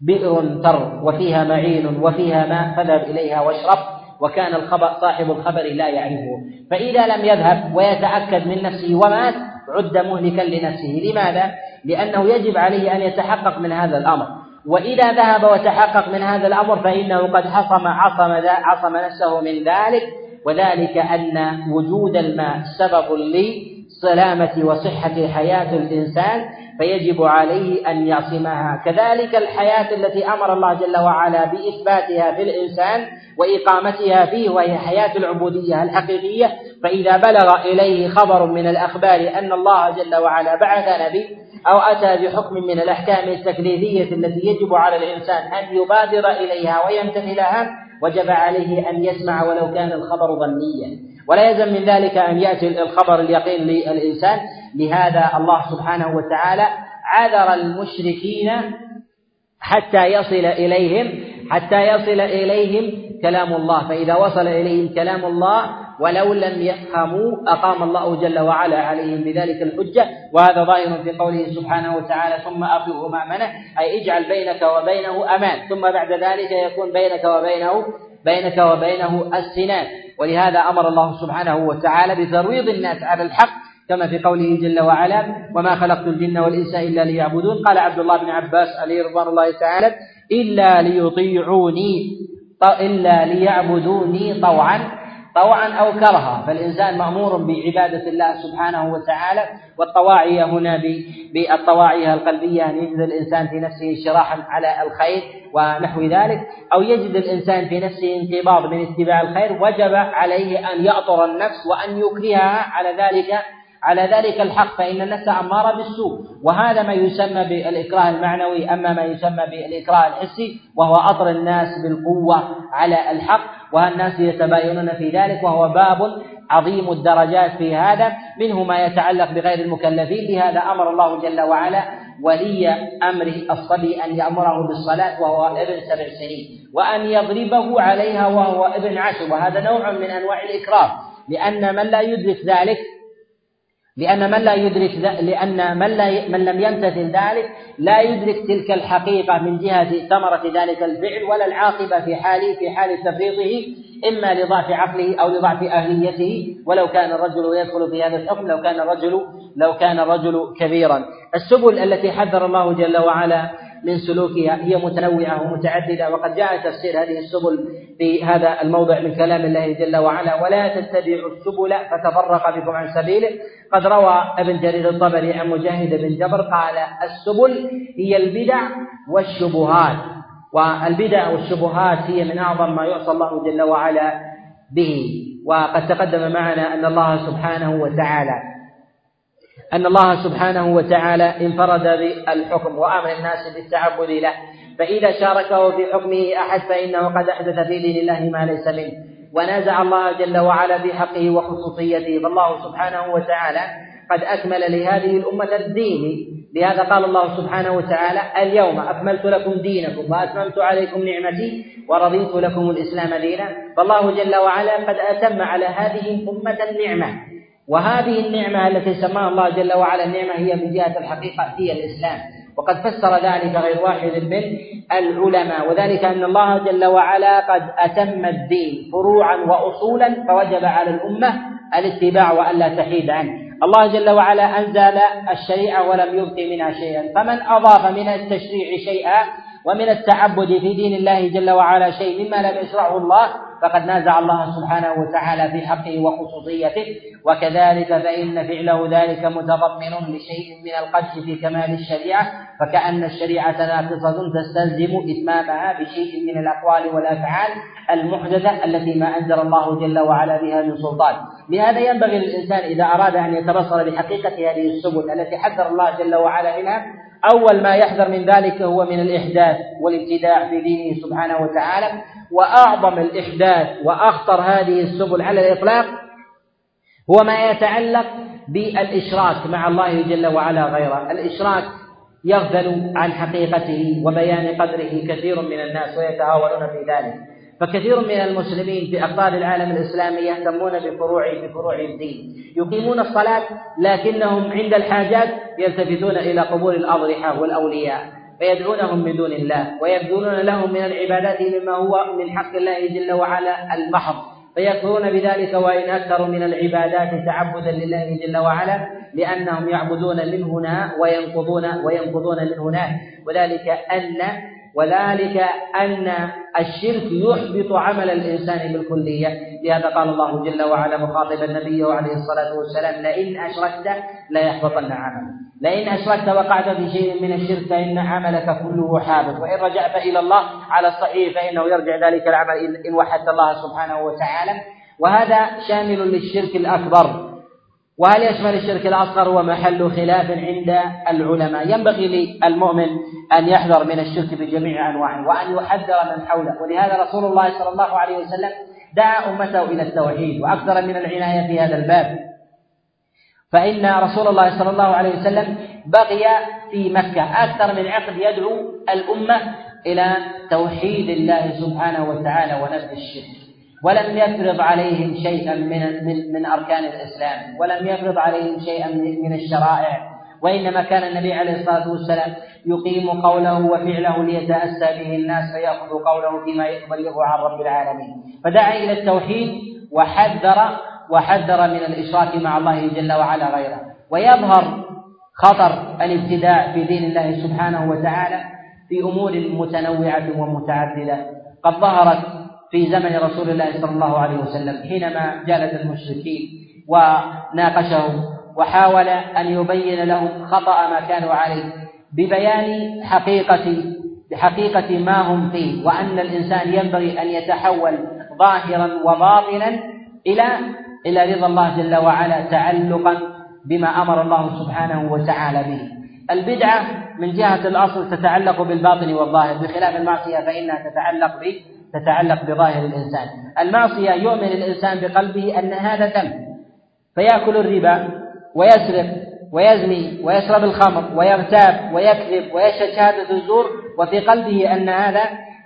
بئر تر وفيها معين وفيها ماء فاذهب إليها واشرب وكان الخبر صاحب الخبر لا يعرفه. فإذا لم يذهب ويتأكد من نفسه ومات عد مهلكا لنفسه. لماذا؟ لأنه يجب عليه أن يتحقق من هذا الأمر. وإذا ذهب وتحقق من هذا الأمر فإنه قد حصم عصم عصم نفسه من ذلك وذلك أن وجود الماء سبب لسلامة وصحة حياة الإنسان فيجب عليه أن يعصمها. كذلك الحياة التي أمر الله جل وعلا بإثباتها في الإنسان وإقامتها فيه وهي حياة العبودية الحقيقية فإذا بلغ إليه خبر من الأخبار أن الله جل وعلا بعث نبي أو أتى بحكم من الأحكام التكليفية التي يجب على الإنسان أن يبادر إليها ويمتثلها وجب عليه أن يسمع ولو كان الخبر ظنيا. ولا يلزم من ذلك أن يأتي الخبر اليقين للإنسان. لهذا الله سبحانه وتعالى عذر المشركين حتى يصل إليهم حتى يصل إليهم كلام الله. فإذا وصل إليهم كلام الله ولو لم يفهموا أقام الله جل وعلا عليهم بذلك الحجة. وهذا ظاهر في قوله سبحانه وتعالى ثم أبلغه ما منع أي اجعل بينك وبينه أمان. ثم بعد ذلك يكون بينك وبينه بينك وبينه السنان. ولهذا أمر الله سبحانه وتعالى بترويض الناس على الحق كما في قوله جل وعلا وما خلقت الجن والإنس إلا ليعبدون قال عبد الله بن عباس عليه رضوان الله تعالى إلا ليطيعوني إلا ليعبدوني طوعا طوعا أو كرها فالإنسان مأمور بعبادة الله سبحانه وتعالى والطواعية هنا بالطواعية القلبية أن يجد الإنسان في نفسه انشراحا على الخير ونحو ذلك أو يجد الإنسان في نفسه انقباض من اتباع الخير وجب عليه أن يأطر النفس وأن يكرهها على ذلك على ذلك الحق فإن النفس أمارة بالسوء. وهذا ما يسمى بالإكراه المعنوي أما ما يسمى بالإكراه الحسي وهو أطر الناس بالقوة على الحق والناس يتباينون في ذلك وهو باب عظيم الدرجات في هذا. منه ما يتعلق بغير المكلفين لهذا أمر الله جل وعلا ولي أمره الصبي أن يأمره بالصلاة وهو ابن سبع سنين وأن يضربه عليها وهو ابن عشر. وهذا نوع من أنواع الإكراه لأن من لا يدرك ذلك لأن من لا يدرك لأن من لا من لم يمتثل ذلك لا يدرك تلك الحقيقة من جهة ثمرة ذلك الفعل ولا العاقبة في حال في حال تفريطه إما لضعف عقله أو لضعف أهليته. ولو كان الرجل يدخل في هذا الحكم لو كان الرجل لو كان الرجل كبيرا. السبل التي حذر الله جل وعلا من سلوكها هي متنوعة ومتعددة وقد جاء تفسير هذه السبل في هذا الموضع من كلام الله جل وعلا ولا تتبعوا السبل فتفرق بكم عن سبيله قد روى ابن جرير الطبري عن مجاهد بن جبر قال السبل هي البدع والشبهات والبدع والشبهات هي من أعظم ما يعصى الله جل وعلا به وقد تقدم معنا أن الله سبحانه وتعالى أن الله سبحانه وتعالى انفرد بالحكم وأمر الناس بالتعبد له. فإذا شاركه في حكمه أحد فإنه قد أحدث في دين الله ما ليس منه. ونازع الله جل وعلا في حقه وخصوصيته. فالله سبحانه وتعالى قد أكمل لهذه الأمة الدين. لهذا قال الله سبحانه وتعالى اليوم أكملت لكم دينكم وأتممت عليكم نعمتي ورضيت لكم الإسلام دينا. فالله جل وعلا قد أتم على هذه الأمة النعمة. وهذه النعمة التي سماها الله جل وعلا النعمة هي من جهة الحقيقة هي الإسلام. وقد فسر ذلك غير واحد من العلماء وذلك أن الله جل وعلا قد أتم الدين فروعا وأصولا فوجب على الأمة الاتباع وألا تحيد عنه. الله جل وعلا أنزل الشريعة ولم يبق منها شيئا. فمن أضاف من التشريع شيئا ومن التعبد في دين الله جل وعلا شيء مما لم يشرعه الله فقد نازع الله سبحانه وتعالى في حقه وخصوصيته. وكذلك فإن فعله ذلك متضمن لشيء من القدح في كمال الشريعة فكأن الشريعة ناقصة تستلزم إتمامها بشيء من الأقوال والأفعال المحدثة التي ما أنزل الله جل وعلا بها من سلطان. لهذا ينبغي للإنسان إذا أراد أن يتبصر بحقيقة هذه السبل التي حذر الله جل وعلا منها أول ما يحذر من ذلك هو من الإحداث والابتداع في دينه سبحانه وتعالى وأعظم الإحداث وأخطر هذه السبل على الإطلاق هو ما يتعلق بالإشراك مع الله جل وعلا غيره. الإشراك يغفل عن حقيقته وبيان قدره كثير من الناس ويتهاونون في ذلك. فكثير من المسلمين في أقطار العالم الإسلامي يهتمون بفروع بفروع الدين. يقيمون الصلاة لكنهم عند الحاجات يلتفتون إلى قبور الأضرحة والأولياء فيدعونهم من دون الله ويبذلون لهم من العبادات مما هو من حق الله جل وعلا المحض فيكفرون بذلك وإن أكثروا من العبادات تعبدا لله جل وعلا لأنهم يعبدون من هنا وينقضون وينقضون من هناك وذلك أن وذلك أن الشرك يحبط عمل الإنسان بالكلية. لهذا قال الله جل وعلا مخاطبا النبي عليه الصلاة والسلام لئن أشركت ليحبطن عملك. لئن أشركت وقعت في شيء من الشرك فإن عملك كله حابط. وإن رجعت إلى الله على الصحيح فإنه يرجع ذلك العمل إن وحدت الله سبحانه وتعالى. وهذا شامل للشرك الأكبر. وهل يشمل الشرك الأصغر هو محل خلاف عند العلماء؟ ينبغي للمؤمن أن يحذر من الشرك بجميع أنواعه وأن يحذر من حوله. ولهذا رسول الله صلى الله عليه وسلم دعا أمته إلى التوحيد وأكثر من العناية في هذا الباب. فإن رسول الله صلى الله عليه وسلم بقي في مكة. أكثر من عقد يدعو الأمة إلى توحيد الله سبحانه وتعالى ونبذ الشرك. ولم يفرض عليهم شيئا من من من أركان الإسلام ولم يفرض عليهم شيئا من الشرائع. وإنما كان النبي عليه الصلاة والسلام يقيم قوله وفعله ليتأسى به الناس فيأخذ قوله فيما يبلغه عن رب العالمين. فدعا إلى التوحيد وحذر وحذر من الإشراك مع الله جل وعلا غيره. ويظهر خطر الابتداع في دين الله سبحانه وتعالى في أمور متنوعة ومتعددة. قد ظهرت في زمن رسول الله صلى الله عليه وسلم حينما جالس المشركين وناقشهم وحاول أن يبين لهم خطأ ما كانوا عليه ببيان حقيقة بحقيقة ما هم فيه وأن الإنسان ينبغي أن يتحول ظاهرا وباطنا إلى إلى رضا الله جل وعلا تعلقا بما أمر الله سبحانه وتعالى به. البدعة من جهة الأصل تتعلق بالباطن والظاهر. بخلاف المعصية فإنها تتعلق تتعلق بظاهر الإنسان. المعصية يؤمن الإنسان بقلبه أن هذا ذنب فيأكل الربا ويسرق ويزني ويشرب الخمر ويغتاب ويكذب ويشهد شهادة الزور وفي قلبه أن هذا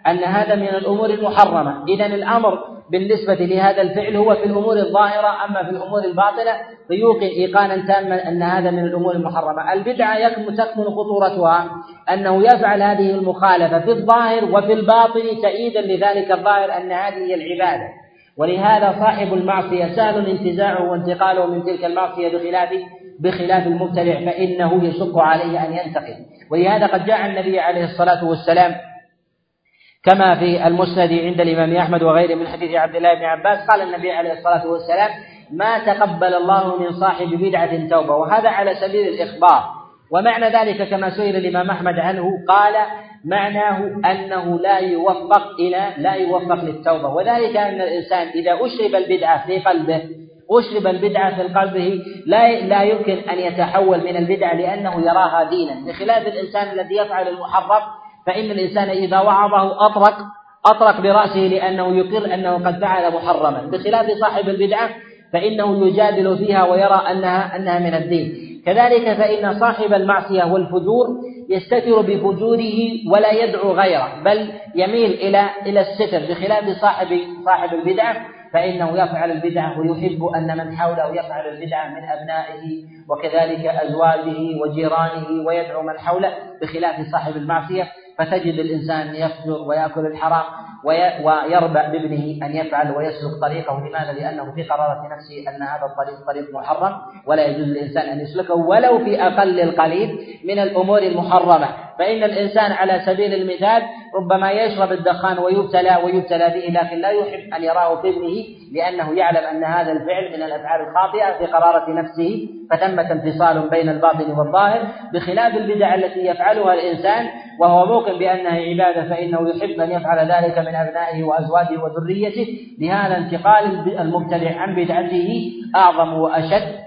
أن هذا من الأمور المحرمة. إذا الأمر بالنسبة لهذا الفعل هو في الأمور الظاهرة أما في الأمور الباطنة فيوقن إيقانا تاما أن هذا من الأمور المحرمة. البدعة تكمن خطورتها أنه يفعل هذه المخالفة في الظاهر وفي الباطن تأييدا لذلك الظاهر أن هذه العبادة. ولهذا صاحب المعصية سهل انتزاعه وانتقاله من تلك المعصية بخلاف بخلاف المبتدع فإنه يشق عليه أن ينتقل ولهذا قد جاء النبي عليه الصلاة والسلام كما في المسند عند الإمام أحمد وغيره من حديث عبد الله بن عباس قال النبي عليه الصلاة والسلام ما تقبل الله من صاحب بدعة توبة. وهذا على سبيل الإخبار. ومعنى ذلك كما سئل الإمام أحمد عنه قال معناه أنه لا يوفق إلى لا يوفق للتوبة. وذلك أن الإنسان إذا أشرب البدعة في قلبه أشرب البدعة في قلبه لا لا يمكن أن يتحول من البدعة لأنه يراها دينا. بخلاف الإنسان الذي يفعل المحرم فإن الإنسان إذا وعظه أطرق أطرق برأسه لأنه يقر أنه قد فعل محرما. بخلاف صاحب البدعة فإنه يجادل فيها ويرى أنها أنها من الدين. كذلك فإن صاحب المعصية والفجور يستتر بفجوره ولا يدعو غيره بل يميل إلى إلى الستر بخلاف صاحب صاحب البدعة. فإنه يفعل البدعة ويحب أن من حوله يفعل البدعة من أبنائه وكذلك أزواجه وجيرانه ويدعو من حوله بخلاف صاحب المعصية. فتجد الإنسان يفجر ويأكل الحرام ويربع بابنه أن يفعل ويسلك طريقه. لماذا؟ لأنه في قرارة نفسه أن هذا الطريق طريق محرم ولا يجوز للإنسان أن يسلكه ولو في أقل القليل من الأمور المحرمة. فإن الإنسان على سبيل المثال ربما يشرب الدخان ويبتلى ويبتلى به لكن لا يحب أن يراه في ابنه لأنه يعلم أن هذا الفعل من الأفعال الخاطئة في قرارة نفسه فثمة انفصال بين الباطن والظاهر. بخلاف البدع التي يفعلها الإنسان وهو موقن بأنها عبادة فإنه يحب أن يفعل ذلك من أبنائه وأزواجه وذريته. لهذا انتقال المبتدع عن بدعته أعظم وأشد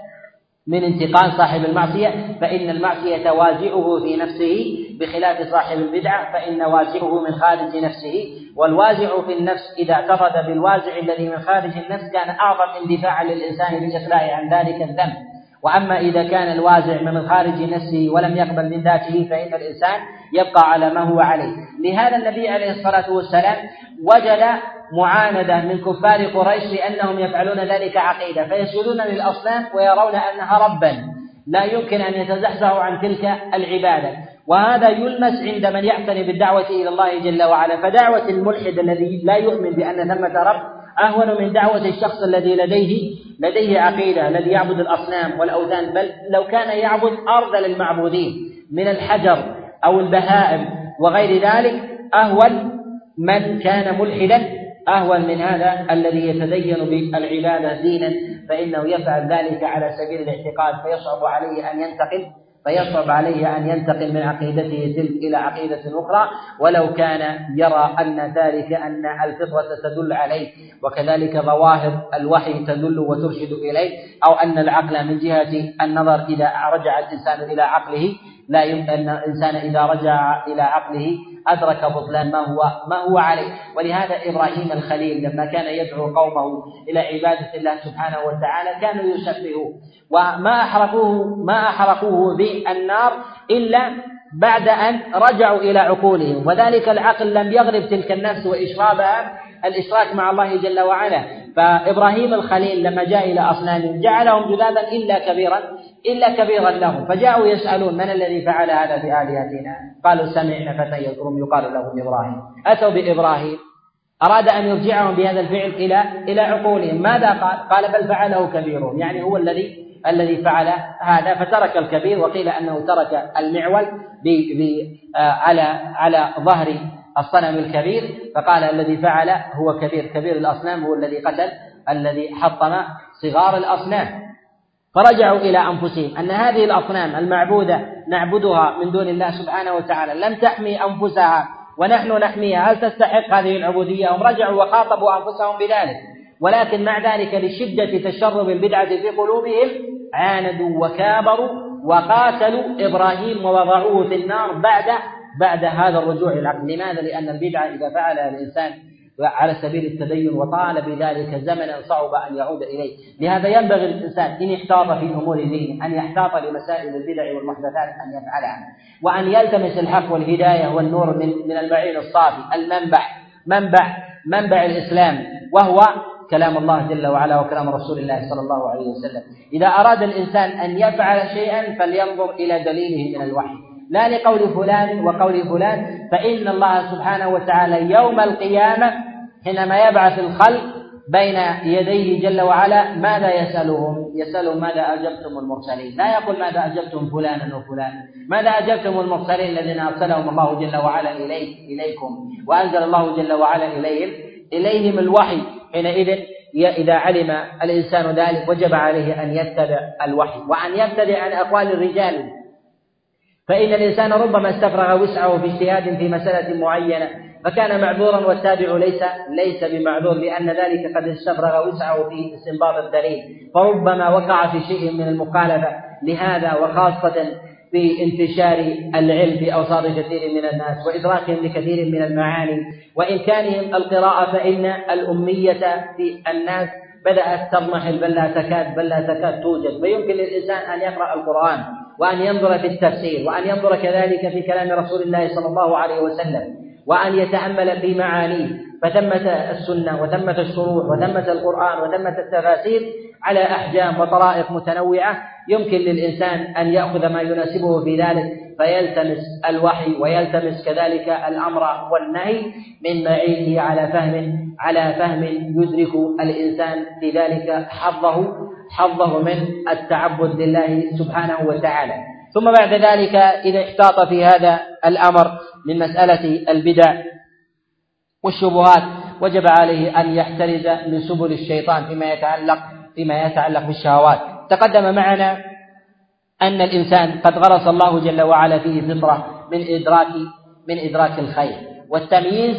من انتقال صاحب المعصية فإن المعصية وازعه في نفسه بخلاف صاحب البدعة فإن وازعه من خارج نفسه والوازع في النفس إذا اعتقد بالوازع الذي من خارج النفس كان أعظم اندفاعا للإنسان بالإقلاع عن ذلك الذنب. وأما إذا كان الوازع من خارج نفسه ولم يقبل من ذاته فإن الإنسان يبقى على ما هو عليه. لهذا النبي عليه الصلاة والسلام وجد معاندة من كفار قريش لأنهم يفعلون ذلك عقيدة فيسجدون للأصنام ويرون أنها ربا. لا يمكن أن يتزحزحوا عن تلك العبادة. وهذا يلمس عند من يعتني بالدعوة إلى الله جل وعلا. فدعوة الملحد الذي لا يؤمن بأن ثمة رب أهون من دعوة الشخص الذي لديه لديه عقيدة الذي يعبد الأصنام والأوثان. بل لو كان يعبد أرذل المعبودين من الحجر أو البهائم وغير ذلك أهون من كان ملحدا أهون من هذا الذي يتدين بالعبادة دينا فإنه يفعل ذلك على سبيل الاعتقاد فيصعب عليه أن ينتقل فيصعب عليه أن ينتقل من عقيدته تلك إلى عقيدة أخرى ولو كان يرى أن ذلك أن الفطرة تدل عليه وكذلك ظواهر الوحي تدل وترشد إليه أو أن العقل من جهة النظر إذا رجع الإنسان إلى عقله. لا يمكن أن الإنسان إذا رجع إلى عقله أدرك بطلان ما هو ما هو عليه. ولهذا إبراهيم الخليل لما كان يدعو قومه إلى عبادة الله سبحانه وتعالى كانوا يسبحوه. وما أحرقوه ما أحرقوه بالنار إلا بعد أن رجعوا إلى عقولهم. وذلك العقل لم يغلب تلك النفس وإشرابها الإشراك مع الله جل وعلا. فإبراهيم الخليل لما جاء إلى أصنامهم جعلهم جذابا إلا كبيرا إلا كبيرا لهم. فجاءوا يسألون من الذي فعل هذا بآلهتنا قالوا سمعنا فتى يذكرهم يقال له إبراهيم. أتوا بإبراهيم؟ أراد أن يرجعهم بهذا الفعل إلى إلى عقولهم. ماذا قال؟ قال بل فعله كبيرهم يعني هو الذي الذي فعل هذا فترك الكبير وقيل أنه ترك المعول ب ب آه، على على ظهر الصنم الكبير فقال الذي فعل هو كبير كبير الأصنام هو الذي قتل الذي حطم صغار الأصنام. فرجعوا إلى أنفسهم أن هذه الأصنام المعبودة نعبدها من دون الله سبحانه وتعالى لم تحمي أنفسها ونحن نحميها هل تستحق هذه العبودية؟ هم رجعوا وخاطبوا أنفسهم بذلك. ولكن مع ذلك لشدة تشرب البدعة في قلوبهم عاندوا وكابروا وقاتلوا إبراهيم ووضعوه في النار بعد بعد هذا الرجوع العقل لماذا؟ لأن البدعة إذا فعلها الإنسان على سبيل التدين وطال بذلك زمنا صعب أن يعود إليه. لهذا ينبغي الإنسان إن احتاط في أمور دينه أن يحتاط لمسائل البدع والمحدثات أن يفعلها. وأن يلتمس الحق والهداية والنور من من المعين الصافي المنبع. منبع منبع الإسلام. وهو كلام الله جل وعلا وكلام رسول الله صلى الله عليه وسلم. إذا أراد الإنسان أن يفعل شيئا فلينظر إلى دليله من الوحي. لا لقول فلان وقول فلان فإن الله سبحانه وتعالى يوم القيامة حينما يبعث الخلق بين يديه جل وعلا ماذا يسألهم؟ يسألهم ماذا أجبتم المرسلين، لا يقول ماذا أجبتم فلانا وفلانا، ماذا أجبتم المرسلين الذين أرسلهم الله جل وعلا إليه إليكم، وأنزل الله جل وعلا إليهم إليهم الوحي حينئذ إذا علم الإنسان ذلك وجب عليه أن يتبع الوحي وأن يبتدع عن أقوال الرجال فإن الإنسان ربما استفرغ وسعه في اجتهاد في مسألة معينة فكان معذورا والتابع ليس ليس بمعذور لأن ذلك قد استفرغ وسعه في استنباط الدليل. فربما وقع في شيء من المخالفة لهذا وخاصة في انتشار العلم في أوساط كثير من الناس وإدراكهم لكثير من المعاني. وإمكانهم القراءة فإن الأمية في الناس بدأت تضمحل بل لا تكاد بل لا تكاد توجد. فيمكن للإنسان أن يقرأ القرآن. وأن ينظر في التفسير وأن ينظر كذلك في كلام رسول الله صلى الله عليه وسلم وأن يتأمل في معانيه فثمة السنة وثمة الشروح وثمة القرآن وثمة التفاسير على أحجام وطرائق متنوعة يمكن للإنسان أن يأخذ ما يناسبه في ذلك. فيلتمس الوحي ويلتمس كذلك الأمر والنهي من معينه على فهم على فهم يدرك الإنسان في ذلك حظه حظه من التعبد لله سبحانه وتعالى. ثم بعد ذلك إذا احتاط في هذا الأمر من مسألة البدع والشبهات وجب عليه أن يحترز من سبل الشيطان فيما يتعلق فيما يتعلق بالشهوات. تقدم معنا أن الإنسان قد غرس الله جل وعلا فيه فطرة من إدراك من إدراك الخير. والتمييز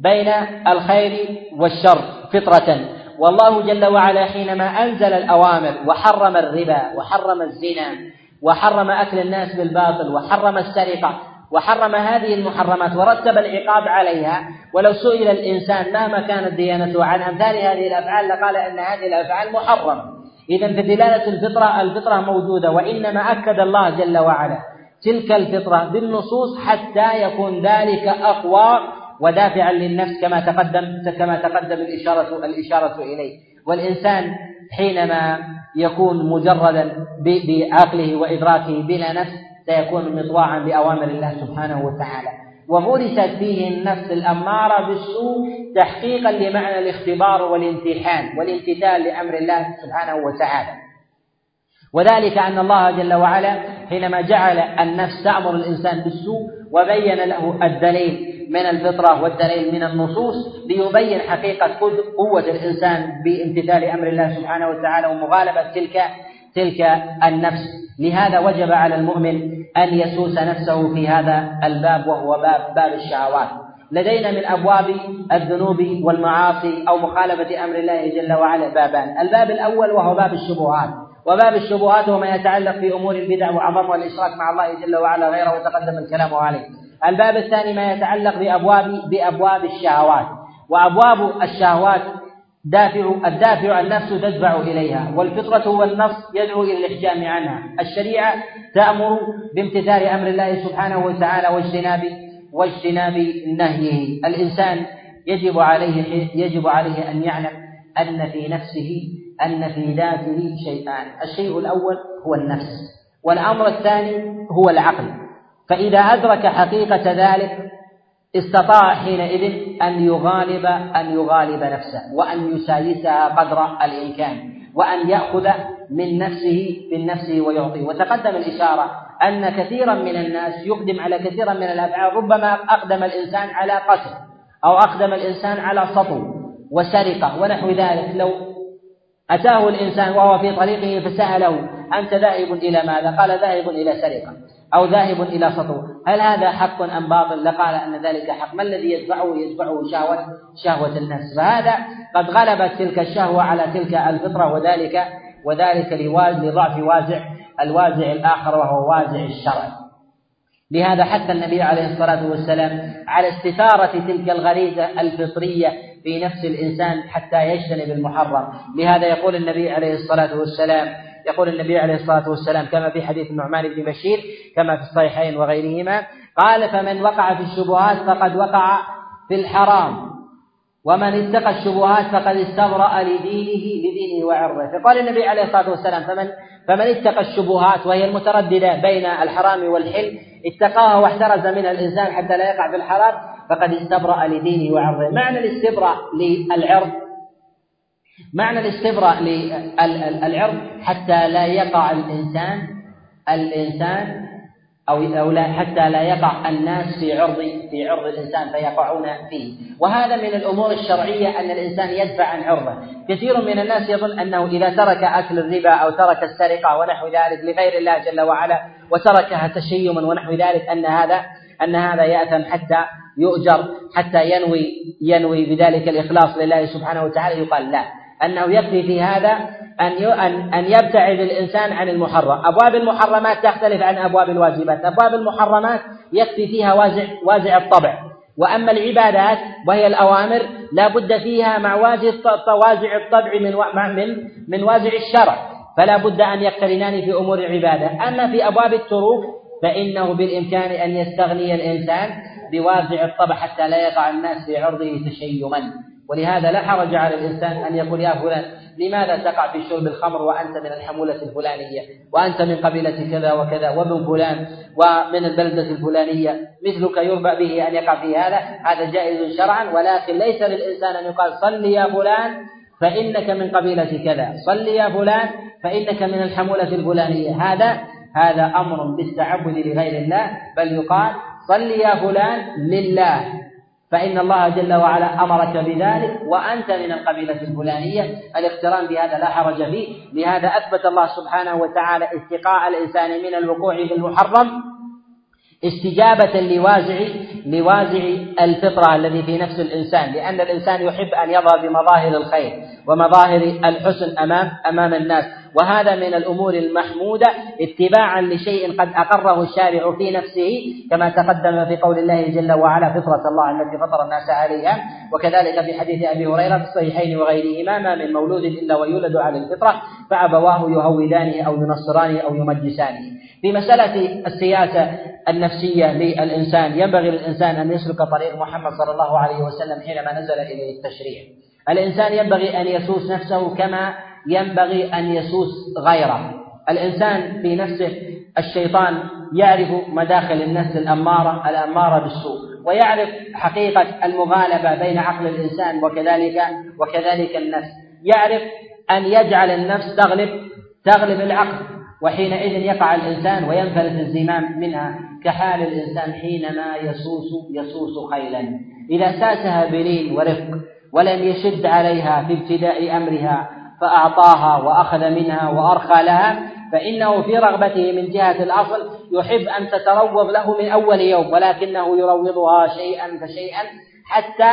بين الخير والشر فطرة. والله جل وعلا حينما أنزل الأوامر وحرم الربا وحرم الزنا وحرم أكل الناس بالباطل وحرم السرقة وحرم هذه المحرمات ورتب العقاب عليها ولو سئل الإنسان مهما كانت ديانته عن أمثال هذه الأفعال لقال أن هذه الأفعال محرمة. إذا فدلالة الفطرة الفطرة موجودة وإنما أكد الله جل وعلا. تلك الفطرة بالنصوص حتى يكون ذلك أقوى ودافعا للنفس كما تقدم كما تقدم الإشارة الإشارة إليه. والإنسان حينما يكون مجردا بعقله وإدراكه بلا نفس سيكون مطواعا بأوامر الله سبحانه وتعالى. وغرست فيه النفس الأمارة بالسوء تحقيقا لمعنى الاختبار والامتحان والامتثال لأمر الله سبحانه وتعالى. وذلك أن الله جل وعلا حينما جعل النفس تأمر الإنسان بالسوء وبين له الدليل من الفطرة والدليل من النصوص ليبين حقيقة قوة الإنسان بامتثال أمر الله سبحانه وتعالى ومغالبة تلك تلك النفس. لهذا وجب على المؤمن أن يسوس نفسه في هذا الباب وهو باب باب الشهوات. لدينا من أبواب الذنوب والمعاصي أو مخالفة أمر الله جل وعلا بابان. الباب الأول وهو باب الشبهات. وباب الشبهات هو ما يتعلق في أمور البدع وعظمها الإشراك مع الله جل وعلا غيره وتقدم الكلام عليه. الباب الثاني ما يتعلق بأبواب بأبواب الشهوات. وأبواب الشهوات دافع الدافع النفس تدفع إليها والفطرة والنص يدعو إلى الإحجام عنها. الشريعة تأمر بامتثال أمر الله سبحانه وتعالى واجتناب واجتناب نهيه. الإنسان يجب عليه يجب عليه أن يعلم أن في نفسه أن في ذاته شيئان. الشيء الأول هو النفس والأمر الثاني هو العقل. فإذا أدرك حقيقة ذلك استطاع حينئذ أن يغالب أن يغالب نفسه وأن يسايسها قدر الإمكان وأن يأخذ من نفسه من نفسه ويعطيه. وتقدم الإشارة أن كثيرا من الناس يقدم على كثيرا من الأفعال ربما أقدم الإنسان على قتل أو أقدم الإنسان على سطو وسرقة ونحو ذلك. لو أتاه الإنسان وهو في طريقه فسأله أنت ذاهب إلى ماذا؟ قال ذاهب إلى سرقة. أو ذاهب إلى سطو. هل هذا حق أم باطل؟ لقال أن ذلك حق. ما الذي يدفعه؟ يدفعه شهوة شهوة النفس. فهذا قد غلبت تلك الشهوة على تلك الفطرة وذلك وذلك لضعف وازع الوازع الآخر وهو وازع الشرع. لهذا حث النبي عليه الصلاة والسلام على استثارة تلك الغريزة الفطرية في نفس الإنسان حتى يجتنب المحرم. لهذا يقول النبي عليه الصلاة والسلام يقول النبي عليه الصلاة والسلام كما في حديث النعمان بن بشير كما في الصحيحين وغيرهما قال فمن وقع في الشبهات فقد وقع في الحرام ومن اتقى الشبهات فقد استبرأ لدينه لدينه وعرضه. فقال النبي عليه الصلاة والسلام فمن فمن اتقى الشبهات وهي المترددة بين الحرام والحل اتقاها واحترز منها الإنسان حتى لا يقع في الحرام فقد استبرأ لدينه وعرضه. معنى الاستبراء للعرض معنى الاستبراء للعرض حتى لا يقع الإنسان الإنسان أو أو لا حتى لا يقع الناس في عرض في عرض الإنسان فيقعون فيه، وهذا من الأمور الشرعية أن الإنسان يدفع عن عرضه، كثير من الناس يظن أنه إذا ترك أكل الربا أو ترك السرقة ونحو ذلك لغير الله جل وعلا وتركها تشيما ونحو ذلك أن هذا أن هذا يأثم حتى يؤجر حتى ينوي ينوي بذلك الإخلاص لله سبحانه وتعالى. يقال لا. أنه يكفي في هذا أن أن يبتعد الإنسان عن المحرم، أبواب المحرمات تختلف عن أبواب الواجبات، أبواب المحرمات يكفي فيها وازع وازع الطبع، وأما العبادات وهي الأوامر لا بد فيها مع وازع الطبع من من من وازع الشرع، فلا بد أن يقترنان في أمور العبادة، أما في أبواب التروك فإنه بالإمكان أن يستغني الإنسان بوازع الطبع حتى لا يقع الناس في عرضه تشيما. ولهذا لا حرج على الإنسان أن يقول يا فلان لماذا تقع في شرب الخمر وأنت من الحمولة الفلانية؟ وأنت من قبيلة كذا وكذا وابن فلان ومن البلدة الفلانية مثلك يربى به أن يقع في هذا؟ هذا جائز شرعا ولكن ليس للإنسان أن يقال صل يا فلان فإنك من قبيلة كذا. صل يا فلان فإنك من الحمولة الفلانية. هذا هذا أمر بالتعبد لغير الله بل يقال صل يا فلان لله. فإن الله جل وعلا أمرك بذلك وأنت من القبيلة الفلانية. الاقتران بهذا لا حرج فيه. لهذا أثبت الله سبحانه وتعالى استقاء الإنسان من الوقوع في المحرم استجابة لوازع لوازع الفطرة الذي في نفس الإنسان. لأن الإنسان يحب أن يظهر بمظاهر الخير ومظاهر الحسن أمام أمام الناس. وهذا من الأمور المحمودة اتباعا لشيء قد أقره الشارع في نفسه كما تقدم في قول الله جل وعلا فطرة الله التي فطر الناس عليها وكذلك في حديث أبي هريرة في الصحيحين وغيرهما ما من مولود إلا ويولد على الفطرة فأبواه يهودانه أو ينصرانه أو يمجسانه في مسألة السياسة النفسية للإنسان ينبغي للإنسان أن يسلك طريق محمد صلى الله عليه وسلم حينما نزل إليه التشريع. الإنسان ينبغي أن يسوس نفسه كما ينبغي أن يسوس غيره. الإنسان في نفسه الشيطان يعرف مداخل النفس الأمارة الأمارة بالسوء ويعرف حقيقة المغالبة بين عقل الإنسان وكذلك وكذلك النفس. يعرف أن يجعل النفس تغلب تغلب العقل وحينئذ يقع الإنسان وينفلت الزمام منها كحال الإنسان حينما يسوس يسوس خيلا. إذا ساسها بلين ورفق ولم يشد عليها في ابتداء أمرها فأعطاها وأخذ منها وأرخى لها فإنه في رغبته من جهة الأصل يحب أن تتروض له من أول يوم ولكنه يروضها شيئا فشيئا حتى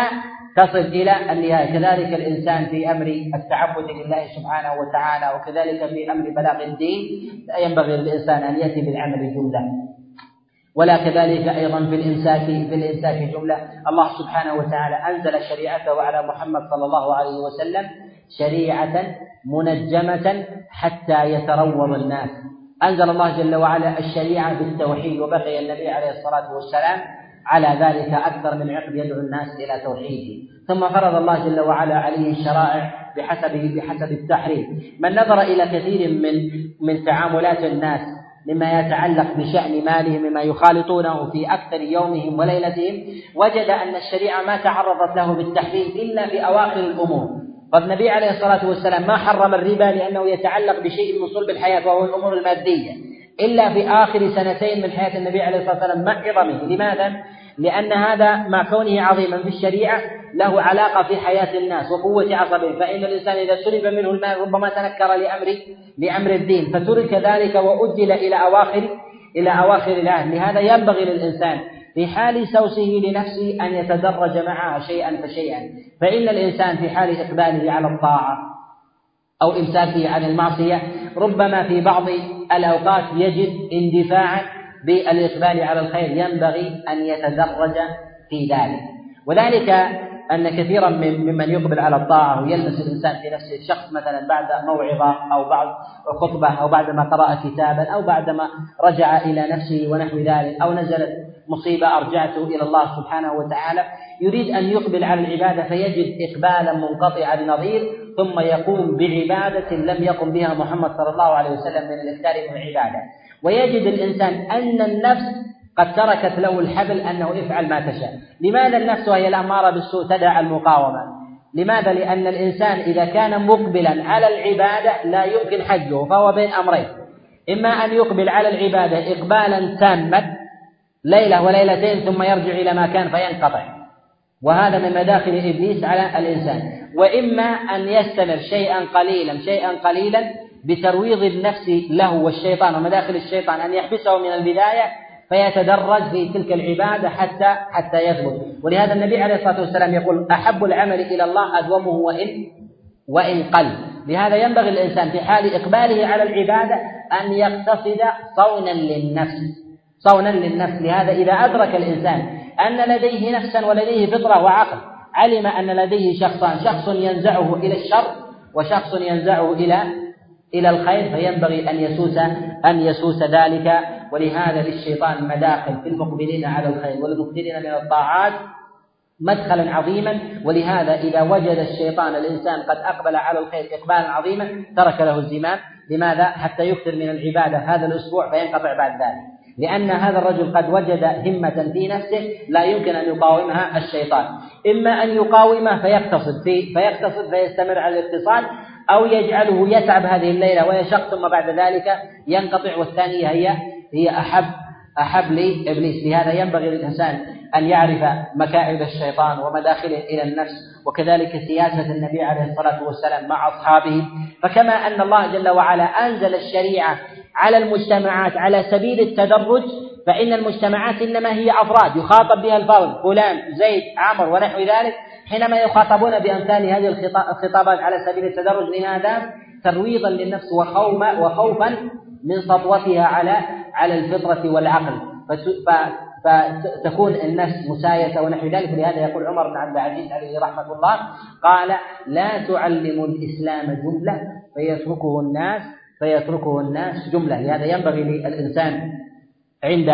تصل إلى النهاية. كذلك الإنسان في أمر التعبد لله سبحانه وتعالى وكذلك في أمر بلاغ الدين لا ينبغي للإنسان أن يأتي بالعمل جملة. ولا كذلك أيضا في الإمساك في الإمساك جملة. الله سبحانه وتعالى أنزل شريعته على محمد صلى الله عليه وسلم شريعة منجمة حتى يتروض الناس. أنزل الله جل وعلا الشريعة بالتوحيد وبقي النبي عليه الصلاة والسلام على ذلك أكثر من عقد يدعو الناس إلى توحيده. ثم فرض الله جل وعلا عليه الشرائع بحسب بحسب التحريم من نظر إلى كثير من من تعاملات الناس مما يتعلق بشأن مالهم مما يخالطونه في أكثر يومهم وليلتهم وجد أن الشريعة ما تعرضت له بالتحريم إلا في أواخر الأمور. فالنبي عليه الصلاة والسلام ما حرم الربا لأنه يتعلق بشيء من صلب الحياة وهو الأمور المادية. إلا في آخر سنتين من حياة النبي عليه الصلاة والسلام مع عظمه. لماذا؟ لأن هذا مع كونه عظيما في الشريعة له علاقة في حياة الناس وقوة عصبه. فإن الإنسان إذا سلب منه المال ربما تنكر لأمر لأمر الدين فترك ذلك وأجل إلى أواخر إلى أواخر العهد. لهذا ينبغي للإنسان في حال سوسه لنفسه أن يتدرج معها شيئا فشيئا. فإن الإنسان في حال إقباله على الطاعة أو إمساكه عن المعصية ربما في بعض الأوقات يجد اندفاعا بالإقبال على الخير. ينبغي أن يتدرج في ذلك. وذلك أن كثيرا من ممن يقبل على الطاعة ويلمس الإنسان في نفسه الشخص مثلا بعد موعظة أو بعد خطبة أو بعدما قرأ كتابا أو بعدما رجع إلى نفسه ونحو ذلك أو نزلت مصيبة أرجعته إلى الله سبحانه وتعالى يريد أن يقبل على العبادة فيجد إقبالا منقطع النظير ثم يقوم بعبادة لم يقم بها محمد صلى الله عليه وسلم من الإكثار من العبادة. ويجد الإنسان أن النفس قد تركت له الحبل أنه افعل ما تشاء. لماذا النفس وهي الأمارة بالسوء تدع المقاومة؟ لماذا؟ لأن الإنسان إذا كان مقبلا على العبادة لا يمكن حجه فهو بين أمرين. إما أن يقبل على العبادة إقبالا تاما ليلة وليلتين ثم يرجع إلى ما كان فينقطع. وهذا من مداخل إبليس على الإنسان. وإما أن يستمر شيئا قليلا شيئا قليلا بترويض النفس له والشيطان ومداخل الشيطان أن يحبسه من البداية فيتدرج في تلك العبادة حتى حتى يثبت ولهذا النبي عليه الصلاة والسلام يقول أحب العمل إلى الله أدومه وإن وإن قل. لهذا ينبغي الإنسان في حال إقباله على العبادة أن يقتصد صونا للنفس. صونا للنفس. لهذا إذا أدرك الإنسان أن لديه نفسا ولديه فطرة وعقل علم أن لديه شخصان شخص ينزعه إلى الشر وشخص ينزعه إلى إلى الخير فينبغي أن يسوس أن يسوس ذلك ولهذا للشيطان مداخل في المقبلين على الخير والمقبلين من الطاعات مدخلا عظيما. ولهذا إذا وجد الشيطان الإنسان قد أقبل على الخير إقبالا عظيما ترك له الزمام لماذا؟ حتى يكثر من العبادة هذا الأسبوع فينقطع بعد ذلك. لأن هذا الرجل قد وجد همة في نفسه لا يمكن أن يقاومها الشيطان. إما أن يقاومه فيقتصد في فيقتصد فيستمر على الاقتصاد أو يجعله يتعب هذه الليلة ويشق ثم بعد ذلك ينقطع. والثانية هي هي أحب أحب لإبليس. لهذا ينبغي للإنسان أن يعرف مكائد الشيطان ومداخله إلى النفس وكذلك سياسة النبي عليه الصلاة والسلام مع أصحابه. فكما أن الله جل وعلا أنزل الشريعة على المجتمعات على سبيل التدرج فإن المجتمعات إنما هي أفراد يخاطب بها الفرد فلان زيد عمر ونحو ذلك حينما يخاطبون بأمثال هذه الخطابات على سبيل التدرج. لماذا؟ ترويضا للنفس وخوما وخوفا من سطوتها على على الفطرة والعقل. فتكون النفس مسايسة ونحو ذلك. لهذا يقول عمر بن عبد العزيز عليه رحمة الله قال لا تعلموا الإسلام جملة فيتركه الناس فيتركه الناس جملة. لهذا ينبغي للإنسان عند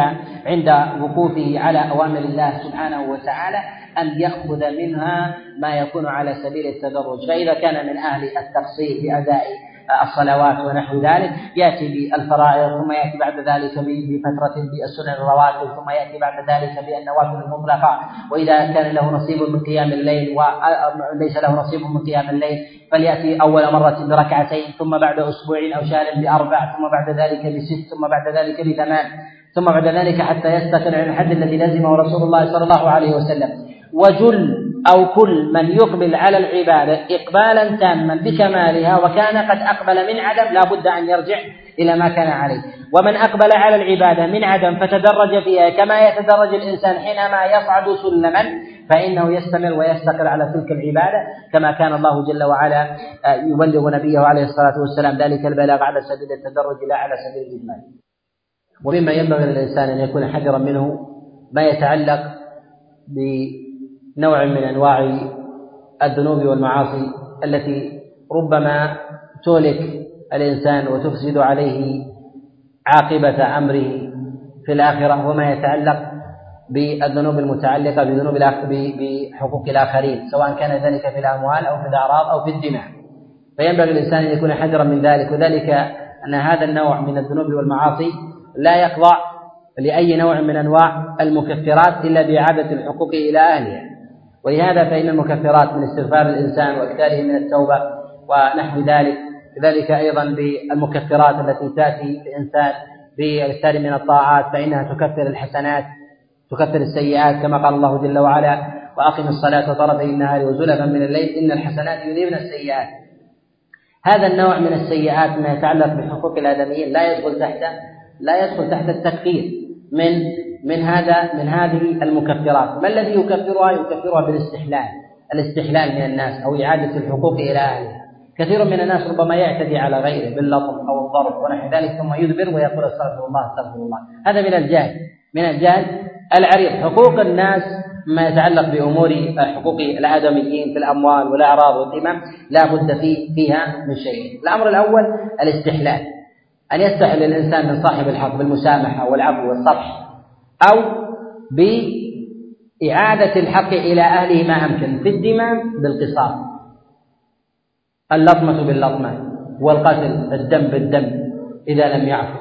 عند وقوفه على أوامر الله سبحانه وتعالى أن يأخذ منها ما يكون على سبيل التدرج. فإذا كان من أهل التقصير بأداء الصلوات ونحو ذلك يأتي بالفرائض ثم يأتي بعد ذلك بفترة بالسنن الرواتب ثم يأتي بعد ذلك بالنوافل المطلقه وإذا كان له نصيب من قيام الليل وليس له نصيب من قيام الليل فليأتي أول مرة بركعتين ثم بعد أسبوع أو شهر بأربع ثم بعد ذلك بست ثم بعد ذلك بثمان ثم بعد ذلك حتى يستقر عن الحد الذي لزمه رسول الله صلى الله عليه وسلم. وجل أو كل من يقبل على العبادة إقبالا تاما بكمالها وكان قد أقبل من عدم لا بد أن يرجع إلى ما كان عليه. ومن أقبل على العبادة من عدم فتدرج فيها كما يتدرج الإنسان حينما يصعد سلما فإنه يستمر ويستقر على تلك العبادة كما كان الله جل وعلا آه، يبلغ نبيه عليه الصلاة والسلام ذلك البلاغ على سبيل التدرج لا على سبيل الإجمال. ومما ينبغي للإنسان أن يكون حذرا منه ما يتعلق بنوع من أنواع الذنوب والمعاصي التي ربما تهلك الإنسان وتفسد عليه عاقبة أمره في الآخرة وما يتعلق بالذنوب المتعلقة بذنوب بحقوق الآخرين سواء كان ذلك في الأموال أو في الأعراض أو في الدماء. فينبغي الإنسان أن يكون حذرا من ذلك وذلك أن هذا النوع من الذنوب والمعاصي لا يخضع لأي نوع من أنواع المكفرات إلا بإعادة الحقوق إلى أهلها. ولهذا فإن المكفرات من استغفار الإنسان وإكثاره من التوبة ونحو ذلك كذلك أيضا بالمكفرات التي تأتي الإنسان بالإكثار من الطاعات فإنها تكفر الحسنات تكفر السيئات كما قال الله جل وعلا وأقم الصلاة طرفي النهار وزلفا من الليل إن الحسنات يذهبن السيئات. هذا النوع من السيئات ما يتعلق بحقوق الآدميين لا يدخل تحت لا يدخل تحت التكفير من من هذا من هذه المكفرات. ما الذي يكفرها؟ يكفرها بالاستحلال. الاستحلال من الناس أو إعادة الحقوق إلى أهلها كثير من الناس ربما يعتدي على غيره باللطم أو الضرب ونحو ذلك ثم يدبر ويقول أستغفر الله أستغفر الله. هذا من الجهل. من الجهل العريض. حقوق الناس ما يتعلق بأمور حقوق الآدميين في الأموال والأعراض والدماء لا بد في فيها من شيء. الأمر الأول الاستحلال. أن يستحل الإنسان من صاحب الحق بالمسامحة والعفو والصفح أو بإعادة الحق إلى أهله ما أمكن في الدماء بالقصاص. اللطمة باللطمة والقتل الدم بالدم إذا لم يعفو.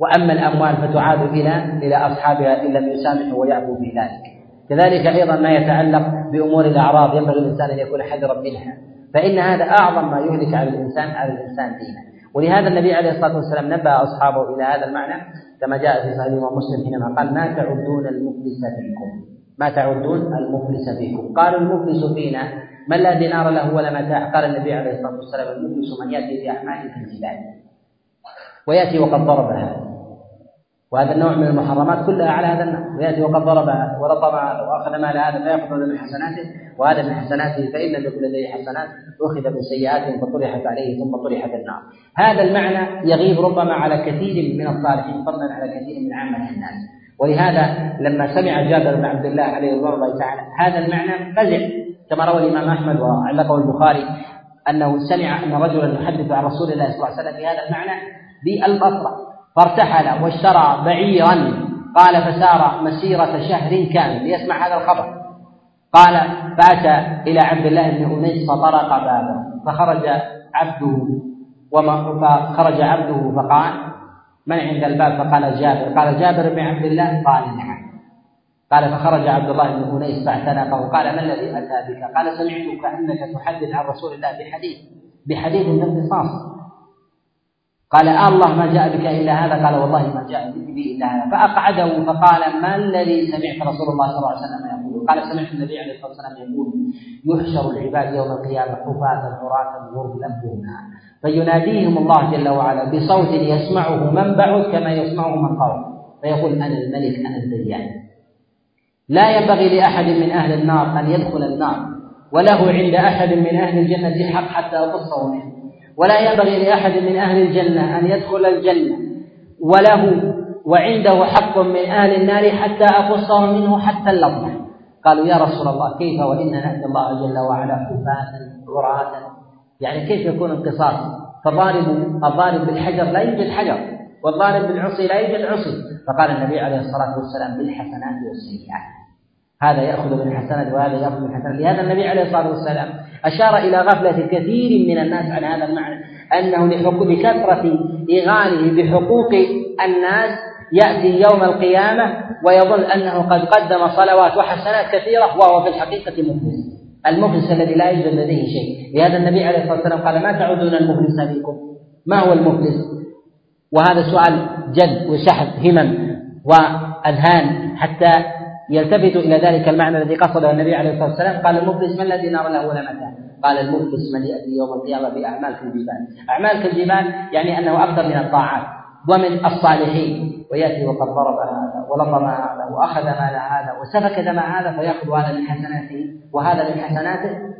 وأما الأموال فتعاد إلى إلى أصحابها إن لم يسامحوا ويعفوا في ذلك كذلك أيضا ما يتعلق بأمور الأعراض ينبغي الإنسان أن يكون حذرا منها. فإن هذا أعظم ما يهلك على الإنسان على الإنسان دينه. ولهذا النبي عليه الصلاة والسلام نبه أصحابه إلى هذا المعنى كما جاء في صحيح مسلم حينما قال ما تعدون المفلس فيكم؟ ما تعدون المفلس فيكم. قالوا المفلس فينا من لا دينار له ولا متاع قال النبي عليه الصلاة والسلام المفلس من يأتي بأعمال الجبال ويأتي وقد ضربها. وهذا النوع من المحرمات كلها على هذا النوع ويأتي وقد ضربها ورطبها وأخذ مال هذا فيأخذ من حسناته وهذا من حسناته فإن يكن لديه حسنات أخذ من سيئاته فطرحت عليه ثم طرحت النار. هذا المعنى يغيب ربما على كثير من الصالحين فضلا على كثير من عامة الناس. ولهذا لما سمع جابر بن عبد الله عليه الله تعالى هذا المعنى فزع. كما روى الإمام أحمد وعلقه البخاري أنه سمع أن رجلا يحدث عن رسول الله صلى الله عليه وسلم بهذا المعنى بالبصرة. فارتحل واشترى بعيرا. قال فسار مسيرة شهر كامل ليسمع هذا الخبر. قال فأتى إلى عبد الله بن أنيس فطرق بابه فخرج عبده وما فخرج عبده فقال من عند الباب؟ فقال جابر قال جابر بن عبد الله قال نعم. قال فخرج عبد الله بن أنيس فاعتنقه قال ما الذي أتى بك؟ قال سمعتك أنك تحدث عن رسول الله بحديث بحديث باختصاص قال آه الله ما جاء بك إلا هذا. قال والله ما جاء بي إلا هذا. فأقعده فقال ما الذي سمعت رسول الله صلى الله عليه وسلم يقول؟ قال سمعت النبي عليه الصلاة والسلام يقول يحشر العباد يوم القيامة حفاة عراة غرلا فيناديهم الله جل وعلا بصوت يسمعه من بعد كما يسمعه من قرب فيقول أنا الملك أنا الديان لا ينبغي لأحد من أهل النار أن يدخل النار. وله عند أحد من أهل الجنة حق حتى أقصه منه. ولا ينبغي لأحد من أهل الجنة أن يدخل الجنة. وله وعنده حق من أهل النار حتى أقصه منه حتى اللطمة. قالوا يا رسول الله كيف وإن نأتي الله جل وعلا حفاة عراة يعني كيف يكون القصاص؟ فالضارب الضارب بالحجر لا يوجد حجر والضارب بالعصي لا يوجد عصي. فقال النبي عليه الصلاة والسلام بالحسنات والسيئات. هذا يأخذ من الحسنات وهذا يأخذ من الحسنات. لهذا النبي عليه الصلاة والسلام أشار إلى غفلة كثير من الناس عن هذا المعنى أنه لكثرة إغاله بحقوق الناس يأتي يوم القيامة ويظن أنه قد قدم صلوات وحسنات كثيرة وهو في الحقيقة مفلس. المفلس الذي لا يوجد لديه شيء. لهذا النبي عليه الصلاة والسلام قال ما تعودون المفلس فيكم ما هو المفلس؟ وهذا سؤال جد وشحذ همم وأذهان حتى يلتفت إلى ذلك المعنى الذي قصده النبي عليه الصلاة والسلام. قال المفلس من الذي نار له ولا متى؟ قال المفلس من يأتي يوم القيامة بأعمال كالجبال أعمال كالجبال يعني أنه أكثر من الطاعات. ومن الصالحين. ويأتي وقد ضرب هذا ولطم هذا وأخذ مال هذا وسفك دم هذا فيأخذ هذا من حسناته وهذا من حسناته.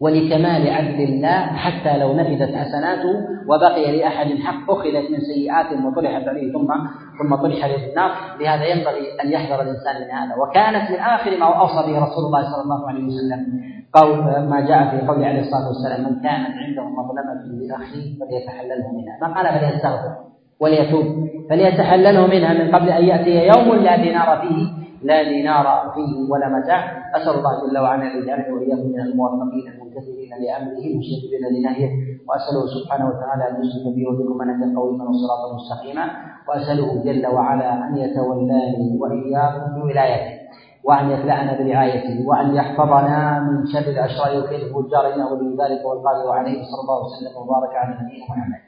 ولكمال عدل الله حتى لو نفذت حسناته وبقي لأحد حق أخذت من سيئات وطرحت عليه ثم ثم طرح النار. لهذا ينبغي أن يحذر الإنسان من هذا. وكانت من آخر ما أوصى به رسول الله صلى الله عليه وسلم قول ما جاء في قوله عليه الصلاة والسلام من كانت عنده مظلمة لأخيه فليتحلله منها. ما قال فليستغفر وليتوب. فليتحلله منها من قبل أن يأتي يوم لا دينار فيه. لا دينار فيه ولا متاع. أسأل الله جل وعلا أن يجعلني وإياكم من الموفقين المنتظرين لأمره المشركين لنهيه. وأسأله سبحانه وتعالى أن يسلك بي وبكم منهجا قويما وصراطا مستقيما وأسأله جل وعلا أن يتولاني وإياكم بولايته وأن يخلعنا برعايته وأن يحفظنا من شر الأشرار وكيد الفجار إنه ولي ذلك والقادر عليه. صلى الله وسلم وبارك على نبينا محمد.